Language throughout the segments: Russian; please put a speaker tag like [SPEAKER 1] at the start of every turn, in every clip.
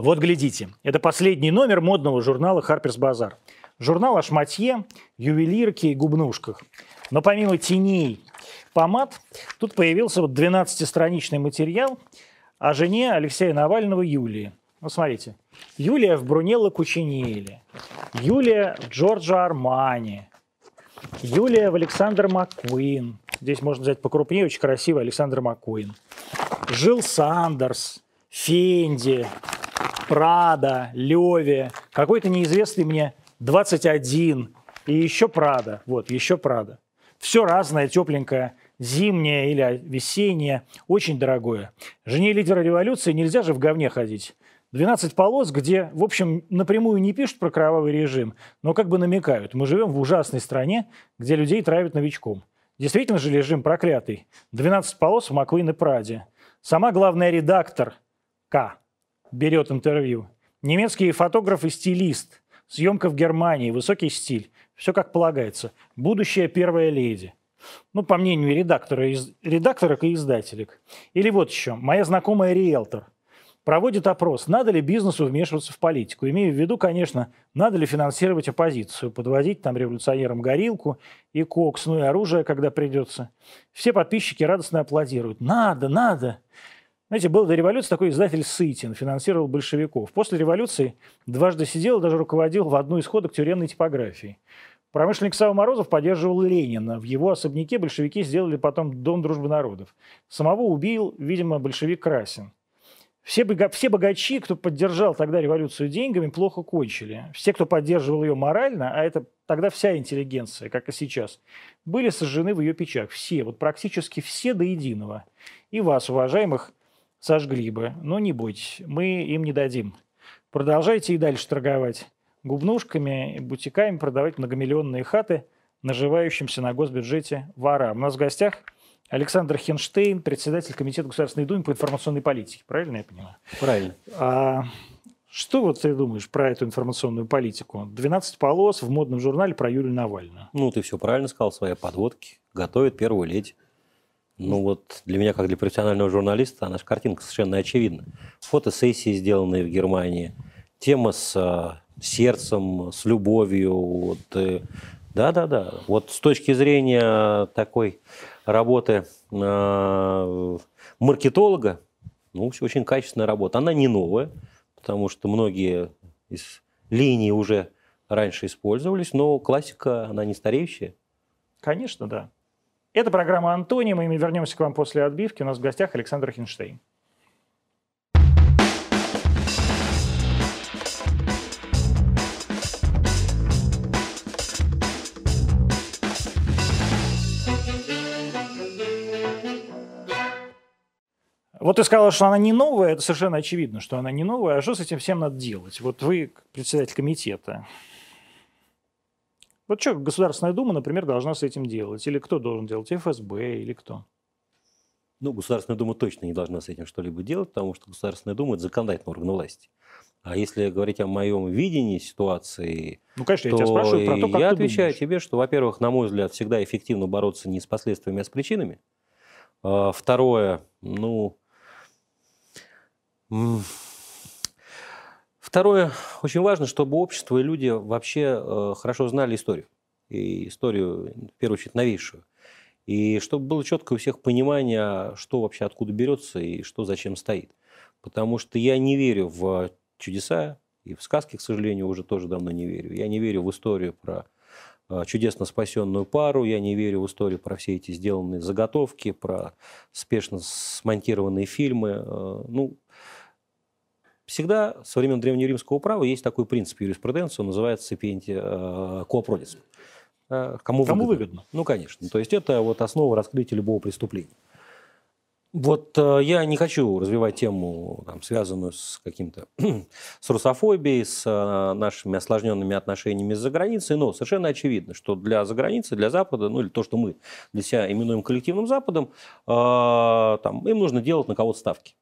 [SPEAKER 1] Вот глядите, это последний номер модного журнала Harper's Bazaar. Журнал о шматье, ювелирке и губнушках. Но помимо теней, помад, тут появился вот 12-страничный материал о жене Алексея Навального Юлии. Ну, смотрите. Юлия в Брунелло Кучинелли. Юлия в Джорджо Армани. Юлия в Александр Маккуин. Здесь можно взять покрупнее, очень красивый Александр Маккуин. Жил Сандерс, Фенди, Прада, Леви, какой-то неизвестный мне 21 и еще Прада. Вот, еще Прада. Все разное, тепленькое, зимнее или весеннее, очень дорогое. Жене лидера революции нельзя же в говне ходить. 12 полос, где, в общем, напрямую не пишут про кровавый режим, но как бы намекают. Мы живем в ужасной стране, где людей травят новичком. Действительно же режим проклятый. 12 полос в Маквин и Праде. Сама главная редактор К берет интервью. Немецкий фотограф и стилист. Съемка в Германии, высокий стиль. Все как полагается. Будущая первая леди. Ну, по мнению редактора, из, редакторок и издателек. Или вот еще. Моя знакомая риэлтор – проводит опрос, надо ли бизнесу вмешиваться в политику. Имею в виду, конечно, надо ли финансировать оппозицию, подводить там революционерам горилку и кокс, ну и оружие, когда придется. Все подписчики радостно аплодируют. Надо, надо. Знаете, был до революции такой издатель Сытин, финансировал большевиков. После революции дважды сидел даже руководил в одну из ходок тюремной типографии. Промышленник Сава Морозов поддерживал Ленина. В его особняке большевики сделали потом Дом дружбы народов. Самого убил, видимо, большевик Красин. Все, все богачи, кто поддержал тогда революцию деньгами, плохо кончили. Все, кто поддерживал ее морально, а это тогда вся интеллигенция, как и сейчас, были сожжены в ее печах. Все, вот практически все до единого. И вас, уважаемых, сожгли бы. Но не бойтесь, мы им не дадим. Продолжайте и дальше торговать губнушками и бутиками, продавать многомиллионные хаты наживающимся на госбюджете ворам. У нас в гостях Александр Хенштейн, председатель Комитета Государственной Думы по информационной политике. Правильно я понимаю?
[SPEAKER 2] Правильно.
[SPEAKER 1] А что вот ты думаешь про эту информационную политику? 12 полос в модном журнале про Юлию Навальную.
[SPEAKER 2] Ну, ты все правильно сказал, свои подводки. Готовит первую леди. Ну вот для меня, как для профессионального журналиста, наша картинка совершенно очевидна. Фотосессии, сделанные в Германии, тема с а, сердцем, с любовью. Вот, э, да-да-да. Вот с точки зрения такой работы э, маркетолога, ну, очень качественная работа. Она не новая, потому что многие из линий уже раньше использовались, но классика, она не стареющая.
[SPEAKER 1] Конечно, да. Это программа «Антоний». Мы вернемся к вам после отбивки. У нас в гостях Александр Хинштейн. Вот ты сказала, что она не новая, это совершенно очевидно, что она не новая. А что с этим всем надо делать? Вот вы председатель комитета. Вот что Государственная Дума, например, должна с этим делать? Или кто должен делать? ФСБ или кто?
[SPEAKER 2] Ну, Государственная Дума точно не должна с этим что-либо делать, потому что Государственная Дума – это законодательный орган власти. А если говорить о моем видении ситуации,
[SPEAKER 1] ну, конечно, то я тебя спрашиваю про то, как
[SPEAKER 2] я
[SPEAKER 1] ты
[SPEAKER 2] отвечаю
[SPEAKER 1] думаешь.
[SPEAKER 2] тебе, что, во-первых, на мой взгляд, всегда эффективно бороться не с последствиями, а с причинами. А, второе, ну, Второе, очень важно, чтобы общество и люди вообще э, хорошо знали историю. И историю, в первую очередь, новейшую. И чтобы было четкое у всех понимание, что вообще откуда берется и что зачем стоит. Потому что я не верю в чудеса, и в сказки, к сожалению, уже тоже давно не верю. Я не верю в историю про э, чудесно спасенную пару, я не верю в историю про все эти сделанные заготовки, про спешно смонтированные фильмы. Э, ну, Всегда со времен древнеримского права есть такой принцип юриспруденции, он называется сапиенти э, коопродис.
[SPEAKER 1] Э, кому, Кому выгодно? выгодно?
[SPEAKER 2] Ну, конечно. То есть это вот основа раскрытия любого преступления. Вот э, я не хочу развивать тему, там, связанную с каким-то с русофобией, с э, нашими осложненными отношениями с заграницей, но совершенно очевидно, что для заграницы, для Запада, ну или то, что мы для себя именуем коллективным Западом, э, там, им нужно делать на кого-то ставки.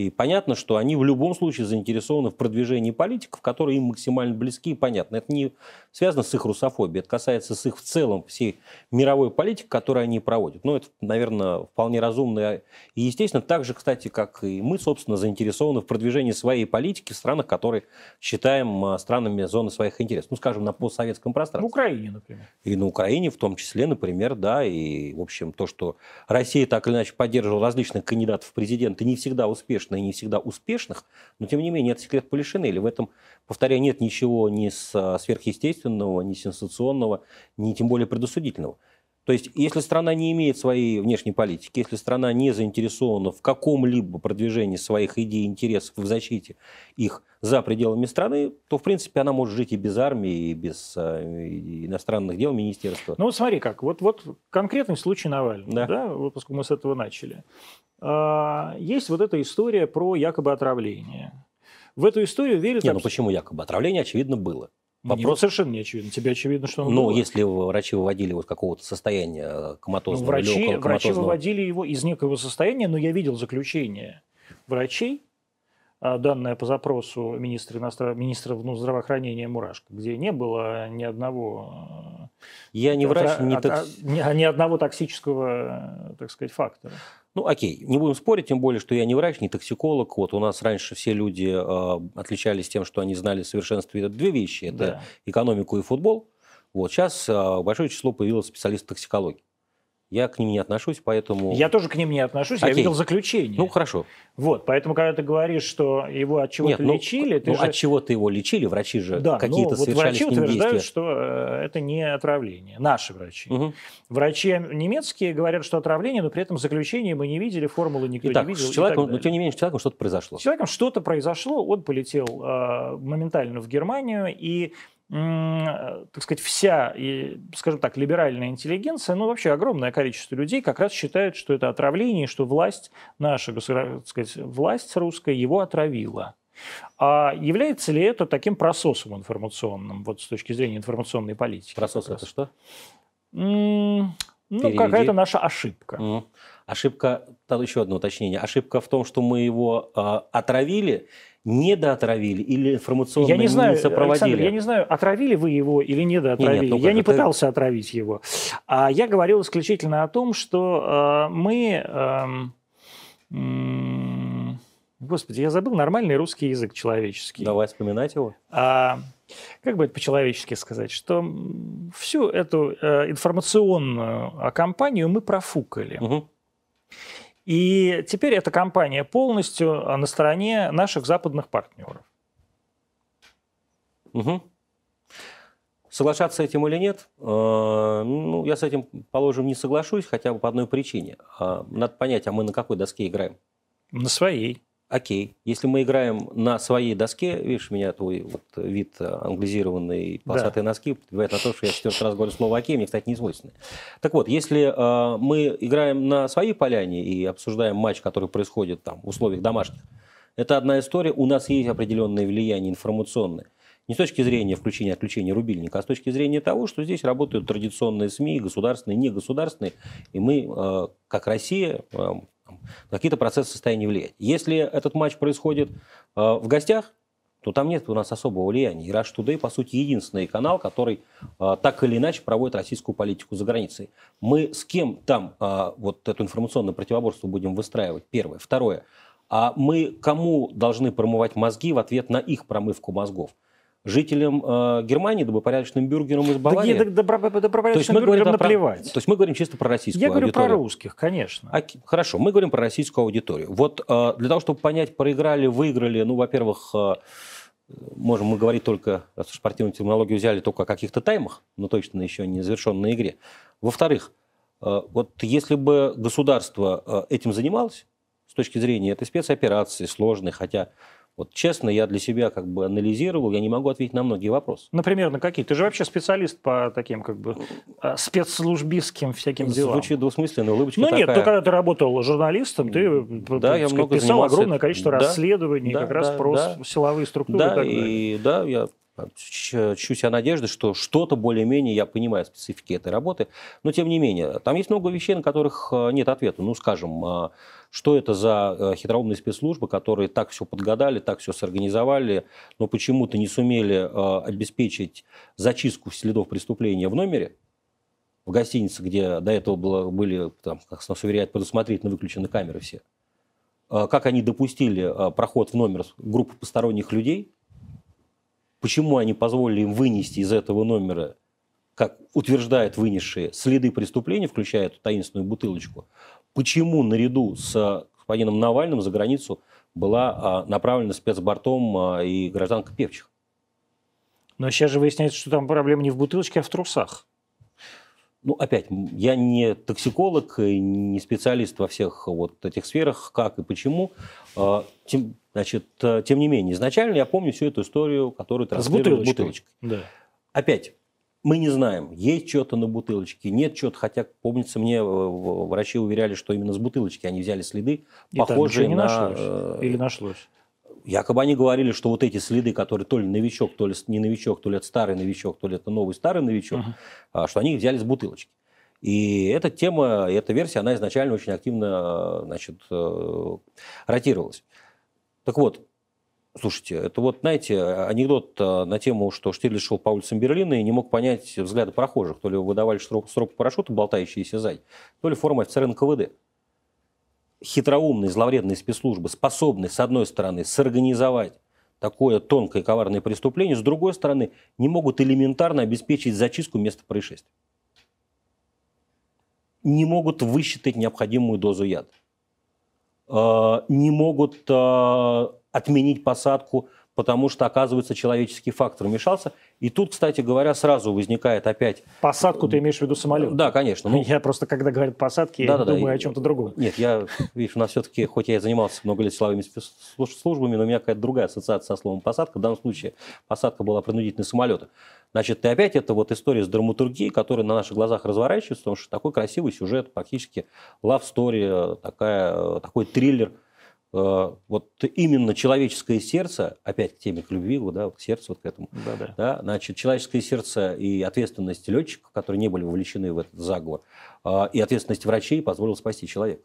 [SPEAKER 2] И понятно, что они в любом случае заинтересованы в продвижении политиков, которые им максимально близки и понятны. Это не связано с их русофобией, это касается с их в целом всей мировой политики, которую они проводят. Ну, это, наверное, вполне разумно и естественно. Так же, кстати, как и мы, собственно, заинтересованы в продвижении своей политики в странах, которые считаем а, странами зоны своих интересов. Ну, скажем, на постсоветском пространстве.
[SPEAKER 1] В Украине, например.
[SPEAKER 2] И на Украине в том числе, например, да. И, в общем, то, что Россия так или иначе поддерживала различных кандидатов в президенты, не всегда успешно и не всегда успешных, но тем не менее это секрет Полишинеля. В этом, повторяю, нет ничего ни а, сверхъестественного, ни сенсационного, ни тем более предосудительного. То есть, если страна не имеет своей внешней политики, если страна не заинтересована в каком-либо продвижении своих идей, интересов в защите их за пределами страны, то, в принципе, она может жить и без армии, и без э, иностранных дел министерства.
[SPEAKER 1] Ну, вот смотри как. Вот, вот конкретный случай Навального, да. да, поскольку мы с этого начали. А, есть вот эта история про якобы отравление. В эту историю верят...
[SPEAKER 2] Не, ну почему якобы? Отравление, очевидно, было.
[SPEAKER 1] Вопрос... Мне совершенно не очевидно. Тебе очевидно, что он
[SPEAKER 2] Ну, было. если врачи выводили его из какого-то состояния э, коматозного
[SPEAKER 1] ну, врачи,
[SPEAKER 2] или
[SPEAKER 1] врачи выводили его из некого состояния, но я видел заключение врачей, а, данное по запросу министра, иностран... министра ну, здравоохранения Мурашко, где не было ни одного...
[SPEAKER 2] Я не врач, не
[SPEAKER 1] токс... ни, ни одного токсического, так сказать, фактора.
[SPEAKER 2] Ну, окей, не будем спорить, тем более, что я не врач, не токсиколог. Вот у нас раньше все люди э, отличались тем, что они знали в совершенстве две вещи. Это да. экономику и футбол. Вот сейчас э, большое число появилось специалистов токсикологии. Я к ним не отношусь, поэтому...
[SPEAKER 1] Я тоже к ним не отношусь, Окей. я видел заключение.
[SPEAKER 2] Ну, хорошо.
[SPEAKER 1] Вот, поэтому, когда ты говоришь, что его от чего-то
[SPEAKER 2] ну,
[SPEAKER 1] лечили...
[SPEAKER 2] Ты
[SPEAKER 1] ну,
[SPEAKER 2] же... от чего-то его лечили, врачи же
[SPEAKER 1] да,
[SPEAKER 2] какие-то
[SPEAKER 1] ну,
[SPEAKER 2] совершали
[SPEAKER 1] вот врачи
[SPEAKER 2] с ним
[SPEAKER 1] утверждают,
[SPEAKER 2] действия.
[SPEAKER 1] что э, это не отравление. Наши врачи.
[SPEAKER 2] Угу.
[SPEAKER 1] Врачи немецкие говорят, что отравление, но при этом заключение мы не видели, формулы никто
[SPEAKER 2] Итак,
[SPEAKER 1] не видел.
[SPEAKER 2] С человеком, но тем не менее, с человеком что-то произошло.
[SPEAKER 1] С человеком что-то произошло, он полетел э, моментально в Германию, и так сказать, вся, скажем так, либеральная интеллигенция, ну, вообще огромное количество людей как раз считают, что это отравление, что власть, наша, так сказать, власть русская его отравила. А является ли это таким прососом информационным, вот с точки зрения информационной политики?
[SPEAKER 2] Просос это что?
[SPEAKER 1] Ну, какая-то наша ошибка.
[SPEAKER 2] Mm. Ошибка, еще одно уточнение. Ошибка в том, что мы его э, отравили, недоотравили или информационно
[SPEAKER 1] я не, знаю,
[SPEAKER 2] не сопроводили?
[SPEAKER 1] Александр, я не знаю, отравили вы его или недоотравили. Нет, нет, я не это... пытался отравить его. А я говорил исключительно о том, что э, мы... Э, э, Господи, я забыл нормальный русский язык человеческий.
[SPEAKER 2] Давай вспоминать его.
[SPEAKER 1] А, как бы это по-человечески сказать, что всю эту э, информационную кампанию мы профукали.
[SPEAKER 2] Угу.
[SPEAKER 1] И теперь эта компания полностью на стороне наших западных партнеров.
[SPEAKER 2] Угу. Соглашаться с этим или нет? Э, ну, я с этим, положим, не соглашусь, хотя бы по одной причине. Э, надо понять, а мы на какой доске играем?
[SPEAKER 1] На своей.
[SPEAKER 2] Окей, если мы играем на своей доске, видишь, меня твой вот вид англизированный, полосатые да. носки подбивает на то, что я четвертый раз говорю слово «окей», мне, кстати, не свойственно. Так вот, если э, мы играем на своей поляне и обсуждаем матч, который происходит там в условиях домашних, это одна история, у нас есть определенное влияние информационное. Не с точки зрения включения-отключения рубильника, а с точки зрения того, что здесь работают традиционные СМИ, государственные, негосударственные, и мы, э, как Россия, э, какие-то процессы в состоянии влиять. Если этот матч происходит э, в гостях, то там нет у нас особого влияния. И Rush Today, по сути, единственный канал, который э, так или иначе проводит российскую политику за границей. Мы с кем там э, вот эту информационное противоборство будем выстраивать? Первое. Второе. А мы кому должны промывать мозги в ответ на их промывку мозгов? Жителям э, Германии, добропорядочным бюргерам из Баварии.
[SPEAKER 1] Да, добро, добропорядочным то бюргерам наплевать.
[SPEAKER 2] Про, то есть мы говорим чисто про российскую
[SPEAKER 1] Я говорю
[SPEAKER 2] аудиторию.
[SPEAKER 1] про русских, конечно.
[SPEAKER 2] А, хорошо, мы говорим про российскую аудиторию. Вот э, для того, чтобы понять, проиграли, выиграли, ну, во-первых, э, можем мы говорить только, раз уж спортивную терминологию взяли, только о каких-то таймах, но точно еще не завершенной игре. Во-вторых, э, вот если бы государство э, этим занималось, с точки зрения этой спецоперации, сложной, хотя вот честно, я для себя как бы анализировал, я не могу ответить на многие вопросы.
[SPEAKER 1] Например, на какие? Ты же вообще специалист по таким как бы а, спецслужбистским всяким делам.
[SPEAKER 2] Звучит двусмысленно, улыбочка
[SPEAKER 1] Ну
[SPEAKER 2] такая.
[SPEAKER 1] нет, то когда ты работал журналистом, ты
[SPEAKER 2] да, я много
[SPEAKER 1] писал
[SPEAKER 2] занимался...
[SPEAKER 1] огромное количество
[SPEAKER 2] да,
[SPEAKER 1] расследований,
[SPEAKER 2] да,
[SPEAKER 1] как раз
[SPEAKER 2] да,
[SPEAKER 1] про
[SPEAKER 2] да,
[SPEAKER 1] силовые структуры
[SPEAKER 2] да,
[SPEAKER 1] и так далее.
[SPEAKER 2] И, да, я чуть себя надежды, что что-то более-менее я понимаю специфики этой работы, но тем не менее, там есть много вещей, на которых э, нет ответа. Ну, скажем, а, что это за э, хитроумные спецслужбы, которые так все подгадали, так все сорганизовали, но почему-то не сумели э, обеспечить зачистку следов преступления в номере, в гостинице, где до этого было, были, там, как нас уверяют, предусмотрительно выключены камеры все. Как они допустили проход в номер группы посторонних людей – Почему они позволили им вынести из этого номера, как утверждают вынесшие, следы преступления, включая эту таинственную бутылочку? Почему наряду с господином Навальным за границу была а, направлена спецбортом а, и гражданка Певчих?
[SPEAKER 1] Но сейчас же выясняется, что там проблема не в бутылочке, а в трусах.
[SPEAKER 2] Ну, опять, я не токсиколог, не специалист во всех вот этих сферах, как и почему. Тем, значит, э, тем не менее, изначально я помню всю эту историю, которую транслировали
[SPEAKER 1] с бутылочкой. Да.
[SPEAKER 2] Опять, мы не знаем, есть что-то на бутылочке, нет что-то, хотя, помнится, мне э, врачи уверяли, что именно с бутылочки они взяли следы,
[SPEAKER 1] И
[SPEAKER 2] похожие
[SPEAKER 1] не
[SPEAKER 2] на...
[SPEAKER 1] нашлось? Э, Или нашлось?
[SPEAKER 2] Якобы они говорили, что вот эти следы, которые то ли новичок, то ли не новичок, то ли это старый новичок, то ли это новый старый новичок, uh-huh. что они их взяли с бутылочки. И эта тема, эта версия, она изначально очень активно значит, э, ротировалась. Так вот, слушайте, это вот, знаете, анекдот э, на тему, что Штирлиц шел по улицам Берлина и не мог понять взгляды прохожих. То ли выдавали срок, срок парашюта, болтающиеся сзади, то ли форма офицера НКВД хитроумные, зловредные спецслужбы способны, с одной стороны, сорганизовать такое тонкое коварное преступление, с другой стороны, не могут элементарно обеспечить зачистку места происшествия. Не могут высчитать необходимую дозу яда. Э, не могут э, отменить посадку потому что, оказывается, человеческий фактор вмешался. И тут, кстати говоря, сразу возникает опять...
[SPEAKER 1] Посадку ты имеешь в виду самолет?
[SPEAKER 2] Да, конечно. Ну...
[SPEAKER 1] Я просто, когда говорят посадки, да, я да, думаю да. о чем-то другом.
[SPEAKER 2] Нет, я, видишь, у нас все-таки, хоть я и занимался много лет силовыми службами, но у меня какая-то другая ассоциация со словом посадка. В данном случае посадка была принудительной самолета. Значит, и опять это вот история с драматургией, которая на наших глазах разворачивается, потому что такой красивый сюжет, практически love story, такая, такой триллер – Э, вот именно человеческое сердце, опять к теме к любви, да, к сердцу, вот к этому, да, да. Да, значит, человеческое сердце и ответственность летчиков, которые не были вовлечены в этот заговор, э, и ответственность врачей позволила спасти человека.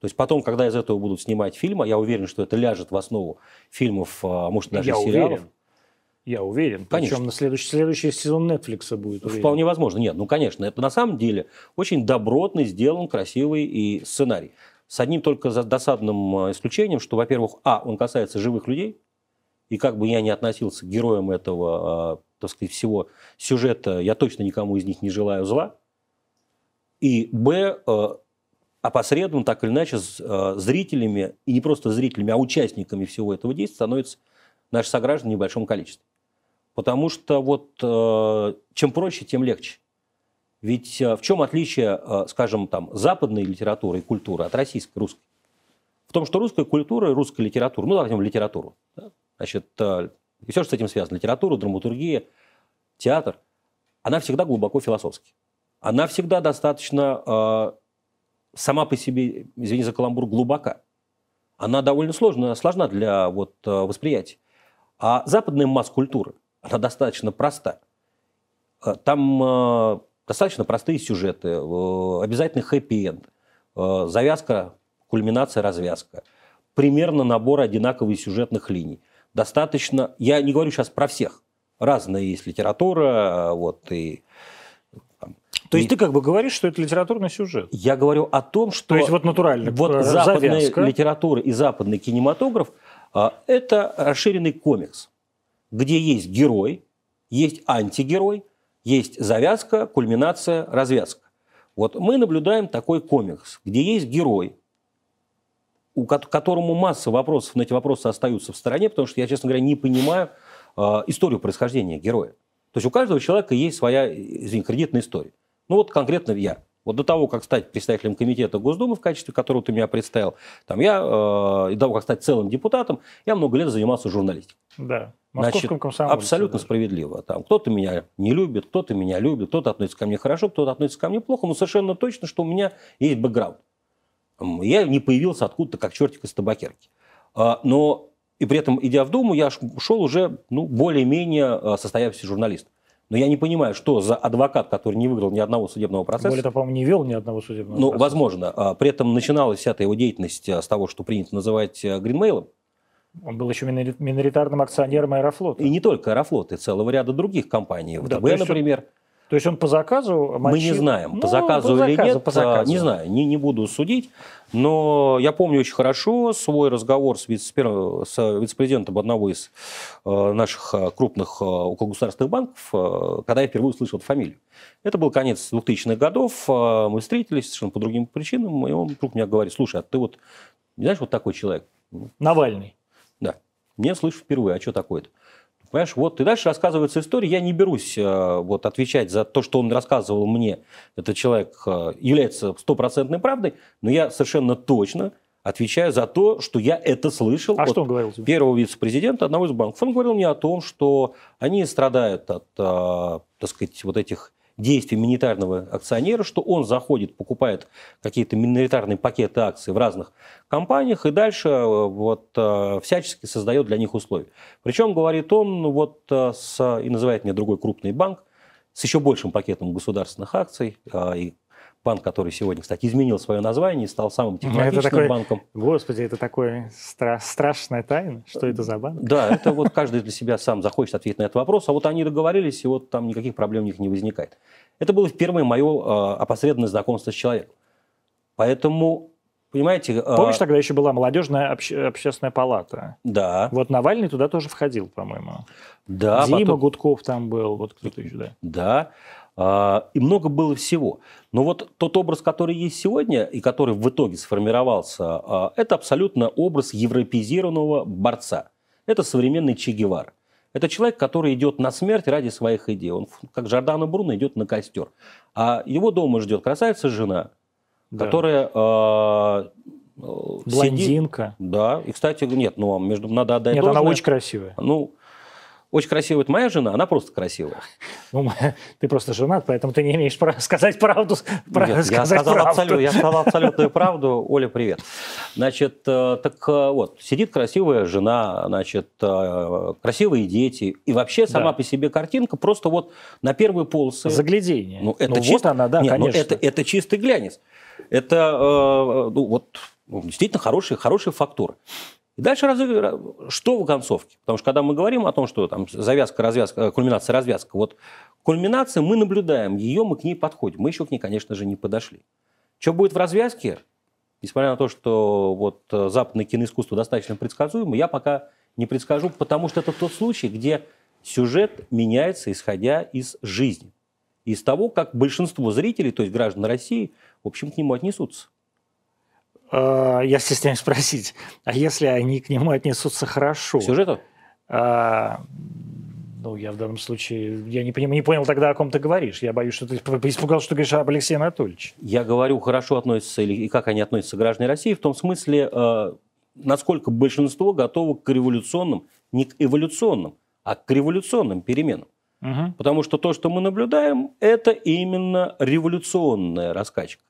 [SPEAKER 2] То есть потом, когда из этого будут снимать фильмы, я уверен, что это ляжет в основу фильмов, а может даже я сериалов.
[SPEAKER 1] Уверен. Я уверен.
[SPEAKER 2] Конечно.
[SPEAKER 1] Причем на следующий, следующий сезон Netflix будет. Уверен.
[SPEAKER 2] Вполне возможно. Нет, ну, конечно, это на самом деле очень добротный, сделан, красивый и сценарий. С одним только досадным э, исключением, что, во-первых, а, он касается живых людей, и как бы я ни относился к героям этого, а, так сказать, всего сюжета, я точно никому из них не желаю зла. И, б, э, опосредованно, так или иначе, э, зрителями, и не просто зрителями, а участниками всего этого действия становятся наши сограждане в небольшом количестве. Потому что вот чем проще, тем легче. Ведь э, в чем отличие, э, скажем, там, западной литературы и культуры от российской, русской? В том, что русская культура русская литература, ну, давайте литературу, да? значит, э, и все, что с этим связано, литература, драматургия, театр, она всегда глубоко философски. Она всегда достаточно э, сама по себе, извини за каламбур, глубока. Она довольно сложна, сложна для вот, восприятия. А западная масс-культура, она достаточно проста. Там Достаточно простые сюжеты, э, обязательно хэппи-энд, э, завязка, кульминация, развязка. Примерно набор одинаковых сюжетных линий. Достаточно, я не говорю сейчас про всех, разная есть литература, вот, и
[SPEAKER 1] то есть и... ты как бы говоришь, что это литературный сюжет?
[SPEAKER 2] Я говорю о том, что...
[SPEAKER 1] То есть вот натурально.
[SPEAKER 2] Вот э, западная завязка. литература и западный кинематограф – это расширенный комикс, где есть герой, есть антигерой, есть завязка, кульминация, развязка. Вот мы наблюдаем такой комикс, где есть герой, у которому масса вопросов, но эти вопросы остаются в стороне, потому что я, честно говоря, не понимаю э, историю происхождения героя. То есть у каждого человека есть своя, извини, кредитная история. Ну вот конкретно я. Вот до того, как стать представителем комитета Госдумы, в качестве которого ты меня представил, там я, э, до того, как стать целым депутатом, я много лет занимался журналистикой.
[SPEAKER 1] Да.
[SPEAKER 2] Значит, абсолютно справедливо. Там кто-то меня не любит, кто-то меня любит, кто-то относится ко мне хорошо, кто-то относится ко мне плохо, но совершенно точно, что у меня есть бэкграунд. Я не появился откуда-то, как чертик из табакерки. А, но И при этом, идя в Думу, я шел уже ну, более-менее э, состоявшийся журналист. Но я не понимаю, что за адвокат, который не выиграл ни одного судебного процесса.
[SPEAKER 1] Более того, по-моему, не вел ни одного судебного
[SPEAKER 2] ну,
[SPEAKER 1] процесса.
[SPEAKER 2] возможно. А, при этом начиналась вся эта его деятельность с того, что принято называть гринмейлом.
[SPEAKER 1] Он был еще миноритарным акционером Аэрофлота.
[SPEAKER 2] И не только Аэрофлота, и целого ряда других компаний.
[SPEAKER 1] Да,
[SPEAKER 2] ВТБ, например.
[SPEAKER 1] Он, то есть он по заказу
[SPEAKER 2] мочил... Мы не знаем, по
[SPEAKER 1] ну,
[SPEAKER 2] заказу
[SPEAKER 1] по
[SPEAKER 2] или
[SPEAKER 1] заказу,
[SPEAKER 2] нет,
[SPEAKER 1] по заказу.
[SPEAKER 2] не знаю, не, не буду судить. Но я помню очень хорошо свой разговор с, вице с вице-президентом одного из э, наших э, крупных э, окологосударственных банков, когда я впервые услышал эту фамилию. Это был конец 2000-х годов, мы встретились совершенно по другим причинам, и он вдруг мне говорит, слушай, а ты вот, знаешь, вот такой человек?
[SPEAKER 1] Навальный.
[SPEAKER 2] Не слышу впервые, а что такое-то? Понимаешь, вот и дальше рассказывается история. Я не берусь э, вот, отвечать за то, что он рассказывал мне. Этот человек э, является стопроцентной правдой, но я совершенно точно отвечаю за то, что я это слышал
[SPEAKER 1] а
[SPEAKER 2] от
[SPEAKER 1] что он говорил тебе?
[SPEAKER 2] первого вице-президента одного из банков. Он говорил мне о том, что они страдают от, э, так сказать, вот этих действий миноритарного акционера, что он заходит, покупает какие-то миноритарные пакеты акций в разных компаниях и дальше э, вот, э, всячески создает для них условия. Причем, говорит он, вот, э, с, и называет мне другой крупный банк, с еще большим пакетом государственных акций, и банк, который сегодня, кстати, изменил свое название и стал самым технологичным
[SPEAKER 1] это такой,
[SPEAKER 2] банком.
[SPEAKER 1] Господи, это такое стра- страшная тайна. Что это за банк?
[SPEAKER 2] Да, это вот каждый для себя сам захочет ответить на этот вопрос, а вот они договорились, и вот там никаких проблем у них не возникает. Это было впервые мое э, опосредованное знакомство с человеком. Поэтому, понимаете... Э,
[SPEAKER 1] Помнишь, тогда еще была молодежная обще- общественная палата?
[SPEAKER 2] Да.
[SPEAKER 1] Вот Навальный туда тоже входил, по-моему.
[SPEAKER 2] Да.
[SPEAKER 1] Дима
[SPEAKER 2] потом...
[SPEAKER 1] Гудков там был, вот кто-то еще, да.
[SPEAKER 2] Да. А, и много было всего. Но вот тот образ, который есть сегодня и который в итоге сформировался, а, это абсолютно образ европезированного борца. Это современный Че Гевара. Это человек, который идет на смерть ради своих идей. Он, как Жордано Бруно, идет на костер. А его дома ждет красавица жена,
[SPEAKER 1] Да.
[SPEAKER 2] которая э,
[SPEAKER 1] Блондинка.
[SPEAKER 2] Сидит, да. И, кстати, нет, ну, между надо отдать
[SPEAKER 1] Нет,
[SPEAKER 2] должное.
[SPEAKER 1] она очень красивая.
[SPEAKER 2] Ну, очень красивая это моя жена, она просто красивая.
[SPEAKER 1] Ну, ты просто женат, поэтому ты не имеешь права сказать правду. Права
[SPEAKER 2] Нет, я,
[SPEAKER 1] сказать
[SPEAKER 2] сказал
[SPEAKER 1] правду.
[SPEAKER 2] абсолютно, я сказал абсолютную правду. Оля, привет. Значит, э, так э, вот, сидит красивая жена, значит, э, красивые дети. И вообще сама
[SPEAKER 1] Да.
[SPEAKER 2] по себе картинка просто вот на первые полосы.
[SPEAKER 1] Заглядение.
[SPEAKER 2] Ну, это
[SPEAKER 1] вот
[SPEAKER 2] чисто,
[SPEAKER 1] она, да,
[SPEAKER 2] Нет, ну,
[SPEAKER 1] конечно.
[SPEAKER 2] это, это чистый глянец. Это ну, вот, ну, действительно хорошая, хорошая фактура. И дальше раз- что в концовке? Потому что когда мы говорим о том, что там завязка, развязка, э, кульминация, развязка, вот кульминация, мы наблюдаем ее, мы к ней подходим. Мы еще к ней, конечно же, не подошли. Что будет в развязке, несмотря на то, что вот э, западное киноискусство достаточно предсказуемо, я пока не предскажу, потому что это тот случай, где сюжет меняется, исходя из жизни. Из того, как большинство зрителей, то есть граждан России, в общем, к нему отнесутся.
[SPEAKER 1] А, Я стесняюсь спросить, а если они к нему отнесутся хорошо?
[SPEAKER 2] К сюжету?
[SPEAKER 1] А, ну, я в данном случае, я не, поним- не понял тогда, о ком ты говоришь. Я боюсь, что ты испугался, что ты говоришь об Алексее Анатольевиче.
[SPEAKER 2] Я говорю, хорошо относятся или и как они относятся к гражданам России, в том смысле, э, насколько большинство готово к революционным, не к эволюционным, а к революционным переменам.
[SPEAKER 1] Мгм.
[SPEAKER 2] Потому что то, что мы наблюдаем, это именно революционная раскачка.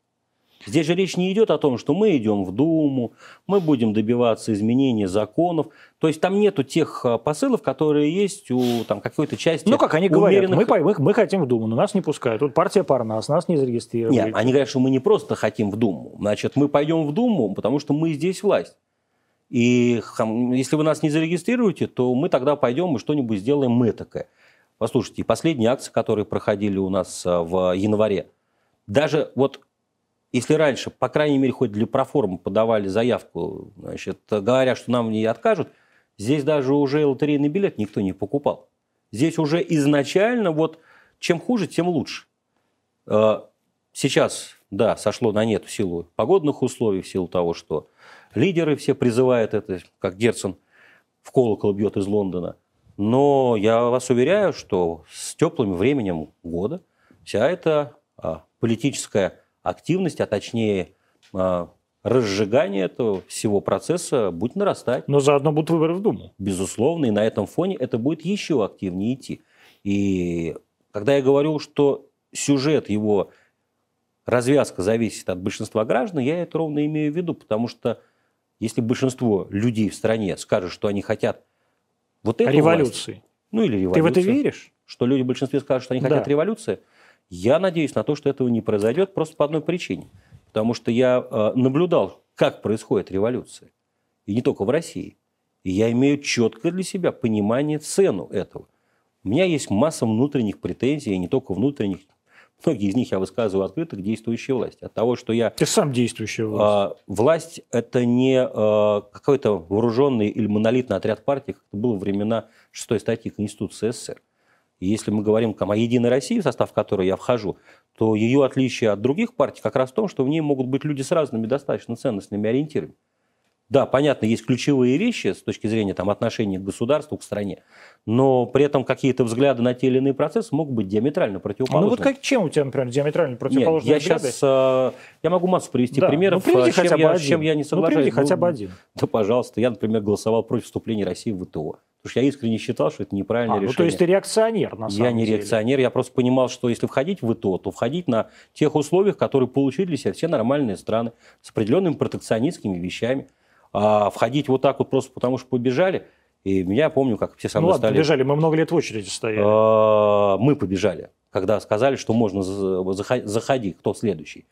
[SPEAKER 2] Здесь же речь не идет о том, что мы идем в Думу, мы будем добиваться изменения законов. То есть там нету тех э, посылов, которые есть у там, какой-то части
[SPEAKER 1] Ну, как они говорят,
[SPEAKER 2] умеренных-
[SPEAKER 1] мы, по- мы, мы хотим в Думу, но нас не пускают. Тут партия Парнас, нас не зарегистрировали.
[SPEAKER 2] Нет, они говорят, что мы не просто хотим в Думу. Значит, мы пойдем в Думу, потому что мы здесь власть. И если вы нас не зарегистрируете, то мы тогда пойдем и что-нибудь сделаем мы такое. Послушайте, последние акции, которые проходили у нас а, в январе, даже вот если раньше, по крайней мере, хоть для проформы подавали заявку, значит, говоря, что нам не откажут, здесь даже уже лотерейный билет никто не покупал. Здесь уже изначально вот чем хуже, тем лучше. Э, Сейчас, да, сошло на нет в силу погодных условий, в силу того, что лидеры все призывают это, как Герцен в колокол бьет из Лондона. Но я вас уверяю, что с теплым временем года вся эта а, политическая активность, а точнее а, разжигание этого всего процесса будет нарастать.
[SPEAKER 1] Но заодно будут выборы в Думу.
[SPEAKER 2] Безусловно, и на этом фоне это будет еще активнее идти. И когда я говорю, что сюжет его развязка зависит от большинства граждан, я это ровно имею в виду, потому что Если большинство людей в стране скажут, что они хотят вот эту
[SPEAKER 1] Революции.
[SPEAKER 2] власть, ну или революцию.
[SPEAKER 1] Ты в это веришь?
[SPEAKER 2] Что люди в большинстве скажут, что они
[SPEAKER 1] Да.
[SPEAKER 2] хотят революции. Я надеюсь на то, что этого не произойдет просто по одной причине. Потому что я э, наблюдал, как происходит революция. И не только в России. И я имею четкое для себя понимание, цену этого. У меня есть масса внутренних претензий, и не только внутренних. Многие из них я высказываю открыто к действующей власти. От того, что я
[SPEAKER 1] Ты сам действующий власть.
[SPEAKER 2] а, власть – это не а, какой-то вооруженный или монолитный отряд партий, как это было во времена шестой статьи Конституции СССР. И если мы говорим там, о «Единой России», в состав которой я вхожу, то ее отличие от других партий как раз в том, что в ней могут быть люди с разными достаточно ценностными ориентирами. Да, понятно, есть ключевые вещи с точки зрения там, отношения к государству, к стране, но при этом какие-то взгляды на те или иные процессы могут быть диаметрально
[SPEAKER 1] А ну
[SPEAKER 2] противоположны.
[SPEAKER 1] вот как, чем у тебя, например, диаметрально
[SPEAKER 2] Нет,
[SPEAKER 1] противоположные
[SPEAKER 2] я
[SPEAKER 1] взгляды?
[SPEAKER 2] сейчас, э, я могу массу привести
[SPEAKER 1] Да,
[SPEAKER 2] примеров,
[SPEAKER 1] ну,
[SPEAKER 2] э, с чем,
[SPEAKER 1] хотя бы
[SPEAKER 2] я, с
[SPEAKER 1] один.
[SPEAKER 2] чем я не
[SPEAKER 1] Ну,
[SPEAKER 2] соглашаюсь.
[SPEAKER 1] приведи хотя
[SPEAKER 2] Ну,
[SPEAKER 1] бы один.
[SPEAKER 2] Да, пожалуйста. Я, например, голосовал против вступления России в ВТО. Потому что я искренне считал, что это неправильное
[SPEAKER 1] А, ну,
[SPEAKER 2] решение.
[SPEAKER 1] то есть ты реакционер, на самом
[SPEAKER 2] я не
[SPEAKER 1] деле.
[SPEAKER 2] реакционер, я просто понимал, что если входить в ВТО, то входить на тех условиях, которые получили для себя все нормальные страны, с определенными протекционистскими вещами. А входить вот так вот просто потому, что побежали, и меня, помню, как все со
[SPEAKER 1] Ну
[SPEAKER 2] мной
[SPEAKER 1] ладно,
[SPEAKER 2] стали...
[SPEAKER 1] побежали, мы много лет в очереди стояли.
[SPEAKER 2] Э, Мы побежали, когда сказали, что можно за- захо- заходи, кто следующий.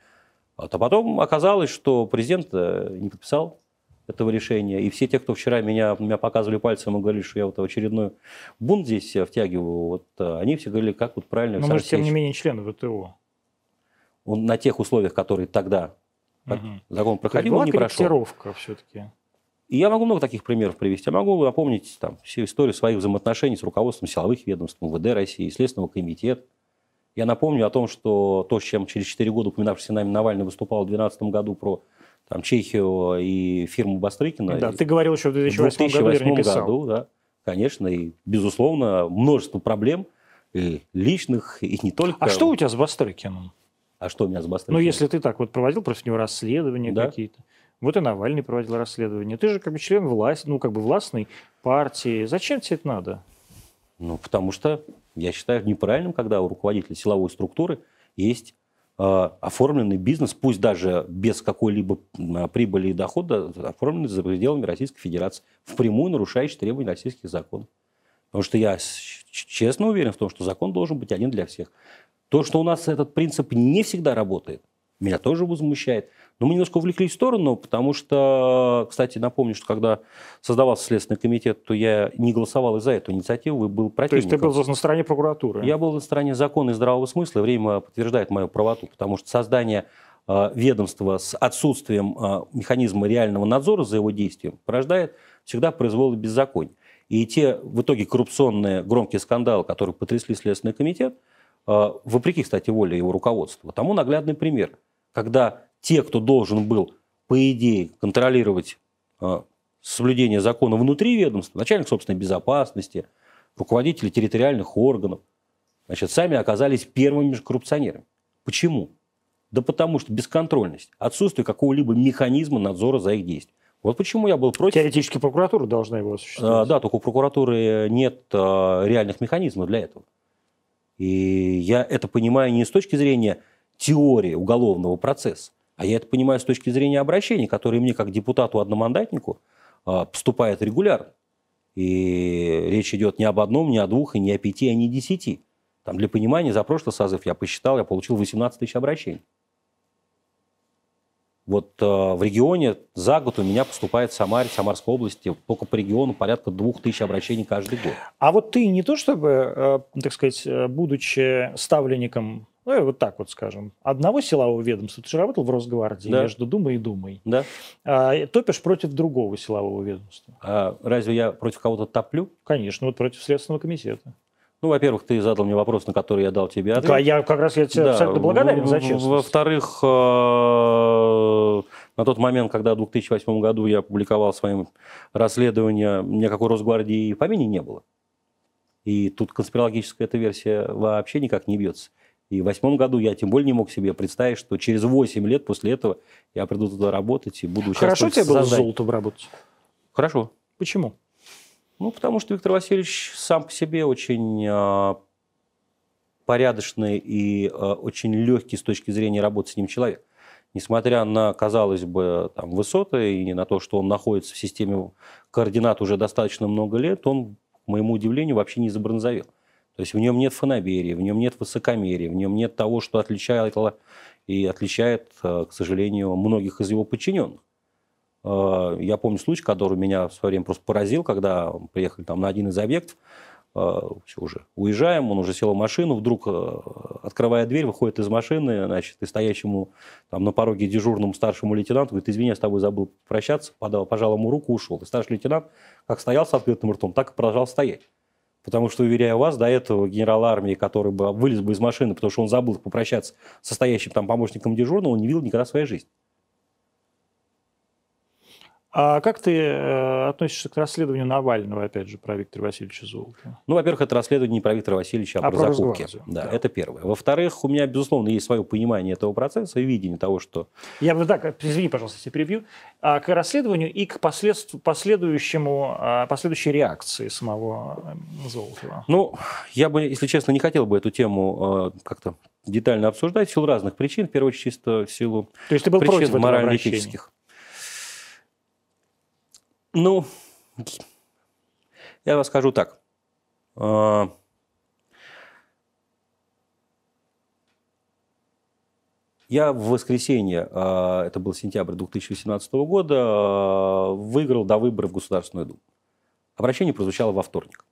[SPEAKER 2] А потом оказалось, что президент э, не подписал этого решения. И все те, кто вчера меня, меня показывали пальцем и говорили, что я вот очередной бунт здесь втягиваю, вот, э, они все говорили, как вот правильно...
[SPEAKER 1] Но мы же, тем не менее, члены ВТО.
[SPEAKER 2] он на тех условиях, которые тогда
[SPEAKER 1] Мгм.
[SPEAKER 2] закон проходил,
[SPEAKER 1] была
[SPEAKER 2] он не прошел.
[SPEAKER 1] все-таки.
[SPEAKER 2] И я могу много таких примеров привести. Я могу напомнить там, всю историю своих взаимоотношений с руководством силовых ведомств, МВД России, Следственного комитета. Я напомню о том, что то, с чем через 4 года упоминавшийся нами Навальный выступал в 2012 году про там, Чехию и фирму Бастрыкина.
[SPEAKER 1] Да,
[SPEAKER 2] и
[SPEAKER 1] ты говорил еще в
[SPEAKER 2] в
[SPEAKER 1] 2008 году,
[SPEAKER 2] 2008
[SPEAKER 1] писал.
[SPEAKER 2] году, да, конечно, и, безусловно, множество проблем и личных, и не только.
[SPEAKER 1] А что у тебя с Бастрыкиным?
[SPEAKER 2] А что у меня с Бастрыкиным?
[SPEAKER 1] Ну, если ты так вот проводил против него расследования
[SPEAKER 2] Да.
[SPEAKER 1] какие-то. Вот и Навальный проводил расследование. Ты же как бы член власти, ну, как бы властной партии. Зачем тебе это надо?
[SPEAKER 2] Ну, потому что я считаю неправильным, когда у руководителя силовой структуры есть оформленный бизнес, пусть даже без какой-либо м, прибыли и дохода, оформленный за пределами Российской Федерации, впрямую нарушающий требования российских законов. Потому что я честно уверен в том, что закон должен быть один для всех. То, что у нас этот принцип не всегда работает, меня тоже возмущает. Но мы немножко увлеклись в сторону, потому что, кстати, напомню, что когда создавался Следственный комитет, то я не голосовал и за эту инициативу и был
[SPEAKER 1] То есть ты
[SPEAKER 2] противником.
[SPEAKER 1] был на стороне прокуратуры?
[SPEAKER 2] Я был на стороне закона и здравого смысла, и время подтверждает мою правоту, потому что создание э, ведомства с отсутствием э, механизма реального надзора за его действием порождает всегда произвол и беззаконие. И те в итоге коррупционные громкие скандалы, которые потрясли Следственный комитет, вопреки, кстати, воле его руководства, тому наглядный пример, когда те, кто должен был, по идее, контролировать э, соблюдение закона внутри ведомства, начальник собственной безопасности, руководители территориальных органов, значит, сами оказались первыми же коррупционерами. Почему? Да потому что бесконтрольность, отсутствие какого-либо механизма надзора за их действием. Вот почему я был против.
[SPEAKER 1] Теоретически прокуратура должна его
[SPEAKER 2] А,
[SPEAKER 1] осуществлять.
[SPEAKER 2] да, только у прокуратуры нет а, реальных механизмов для этого. И я это понимаю не с точки зрения теории уголовного процесса, а я это понимаю с точки зрения обращений, которые мне как депутату-одномандатнику а, поступают регулярно. И речь идет не об одном, не о двух, и не о пяти, а не десяти. Там для понимания, за прошлый созыв я посчитал, я получил 18 тысяч обращений. Вот э, в регионе за год у меня поступает в Самаре, в Самарской области, только по региону порядка двух тысяч обращений каждый год.
[SPEAKER 1] А вот ты не то чтобы, э, так сказать, э, будучи ставленником, ну, э, вот так вот скажем, одного силового ведомства, ты же работал в Росгвардии
[SPEAKER 2] Да.
[SPEAKER 1] между Думой и Думой,
[SPEAKER 2] Да?
[SPEAKER 1] а, топишь против другого силового ведомства.
[SPEAKER 2] А разве я против кого-то топлю?
[SPEAKER 1] Конечно, вот против Следственного комитета.
[SPEAKER 2] Ну, во-первых, ты задал мне вопрос, на который я дал тебе ответ.
[SPEAKER 1] А я как раз я тебе
[SPEAKER 2] Да,
[SPEAKER 1] абсолютно благодарен за
[SPEAKER 2] в-
[SPEAKER 1] честность.
[SPEAKER 2] Во-вторых, э, на тот момент, когда в 2008 году я опубликовал своим расследование, никакой Росгвардии в помине не было. И тут конспирологическая эта версия вообще никак не бьется. И в восьмом году я тем более не мог себе представить, что через 8 лет после этого я приду туда работать и буду участвовать
[SPEAKER 1] Хорошо тебе было с золотом работать?
[SPEAKER 2] Хорошо.
[SPEAKER 1] Почему?
[SPEAKER 2] Ну, потому что Виктор Васильевич сам по себе очень а, порядочный и а, очень легкий с точки зрения работы с ним человек. несмотря на, казалось бы, там, высоты и на то, что он находится в системе координат уже достаточно много лет, он, к моему удивлению, вообще не забронзовел. То есть в нем нет фанаберии, в нем нет высокомерия, в нем нет того, что отличает и отличает, э, к сожалению, многих из его подчиненных. Э, я помню случай, который меня в свое время просто поразил, когда приехали там на один из объектов, э, все уже уезжаем, он уже сел в машину, вдруг, открывая дверь, выходит из машины, значит, и стоящему там на пороге дежурному старшему лейтенанту говорит, извини, я с тобой забыл прощаться, подал, пожал ему руку, ушел. И старший лейтенант, как стоял с открытым ртом, так и продолжал стоять. Потому что, уверяю вас, до этого генерал армии, который бы вылез бы из машины, потому что он забыл попрощаться с стоящим там помощником дежурного, он не видел никогда в своей жизни.
[SPEAKER 1] А как ты э, относишься к расследованию Навального, опять же, про Виктора Васильевича Золотова?
[SPEAKER 2] Ну, во-первых, это расследование не про Виктора Васильевича, а, а про, про закупки. Да, да, это первое. Во-вторых, у меня, безусловно, есть свое понимание этого процесса и видение того, что...
[SPEAKER 1] Я бы так, извини, пожалуйста, если перебью, а, к расследованию и к послед... последующему, а, последующей реакции самого э, Золотова.
[SPEAKER 2] Ну, я бы, если честно, не хотел бы эту тему а, как-то детально обсуждать в силу разных причин. В первую очередь, чисто в силу
[SPEAKER 1] То есть ты был
[SPEAKER 2] причин морально-этических. Ну, я вам скажу так. А, я в воскресенье, а, это был сентябрь 2018 года, а, выиграл до выборов в Государственную Думу. Обращение прозвучало во вторник.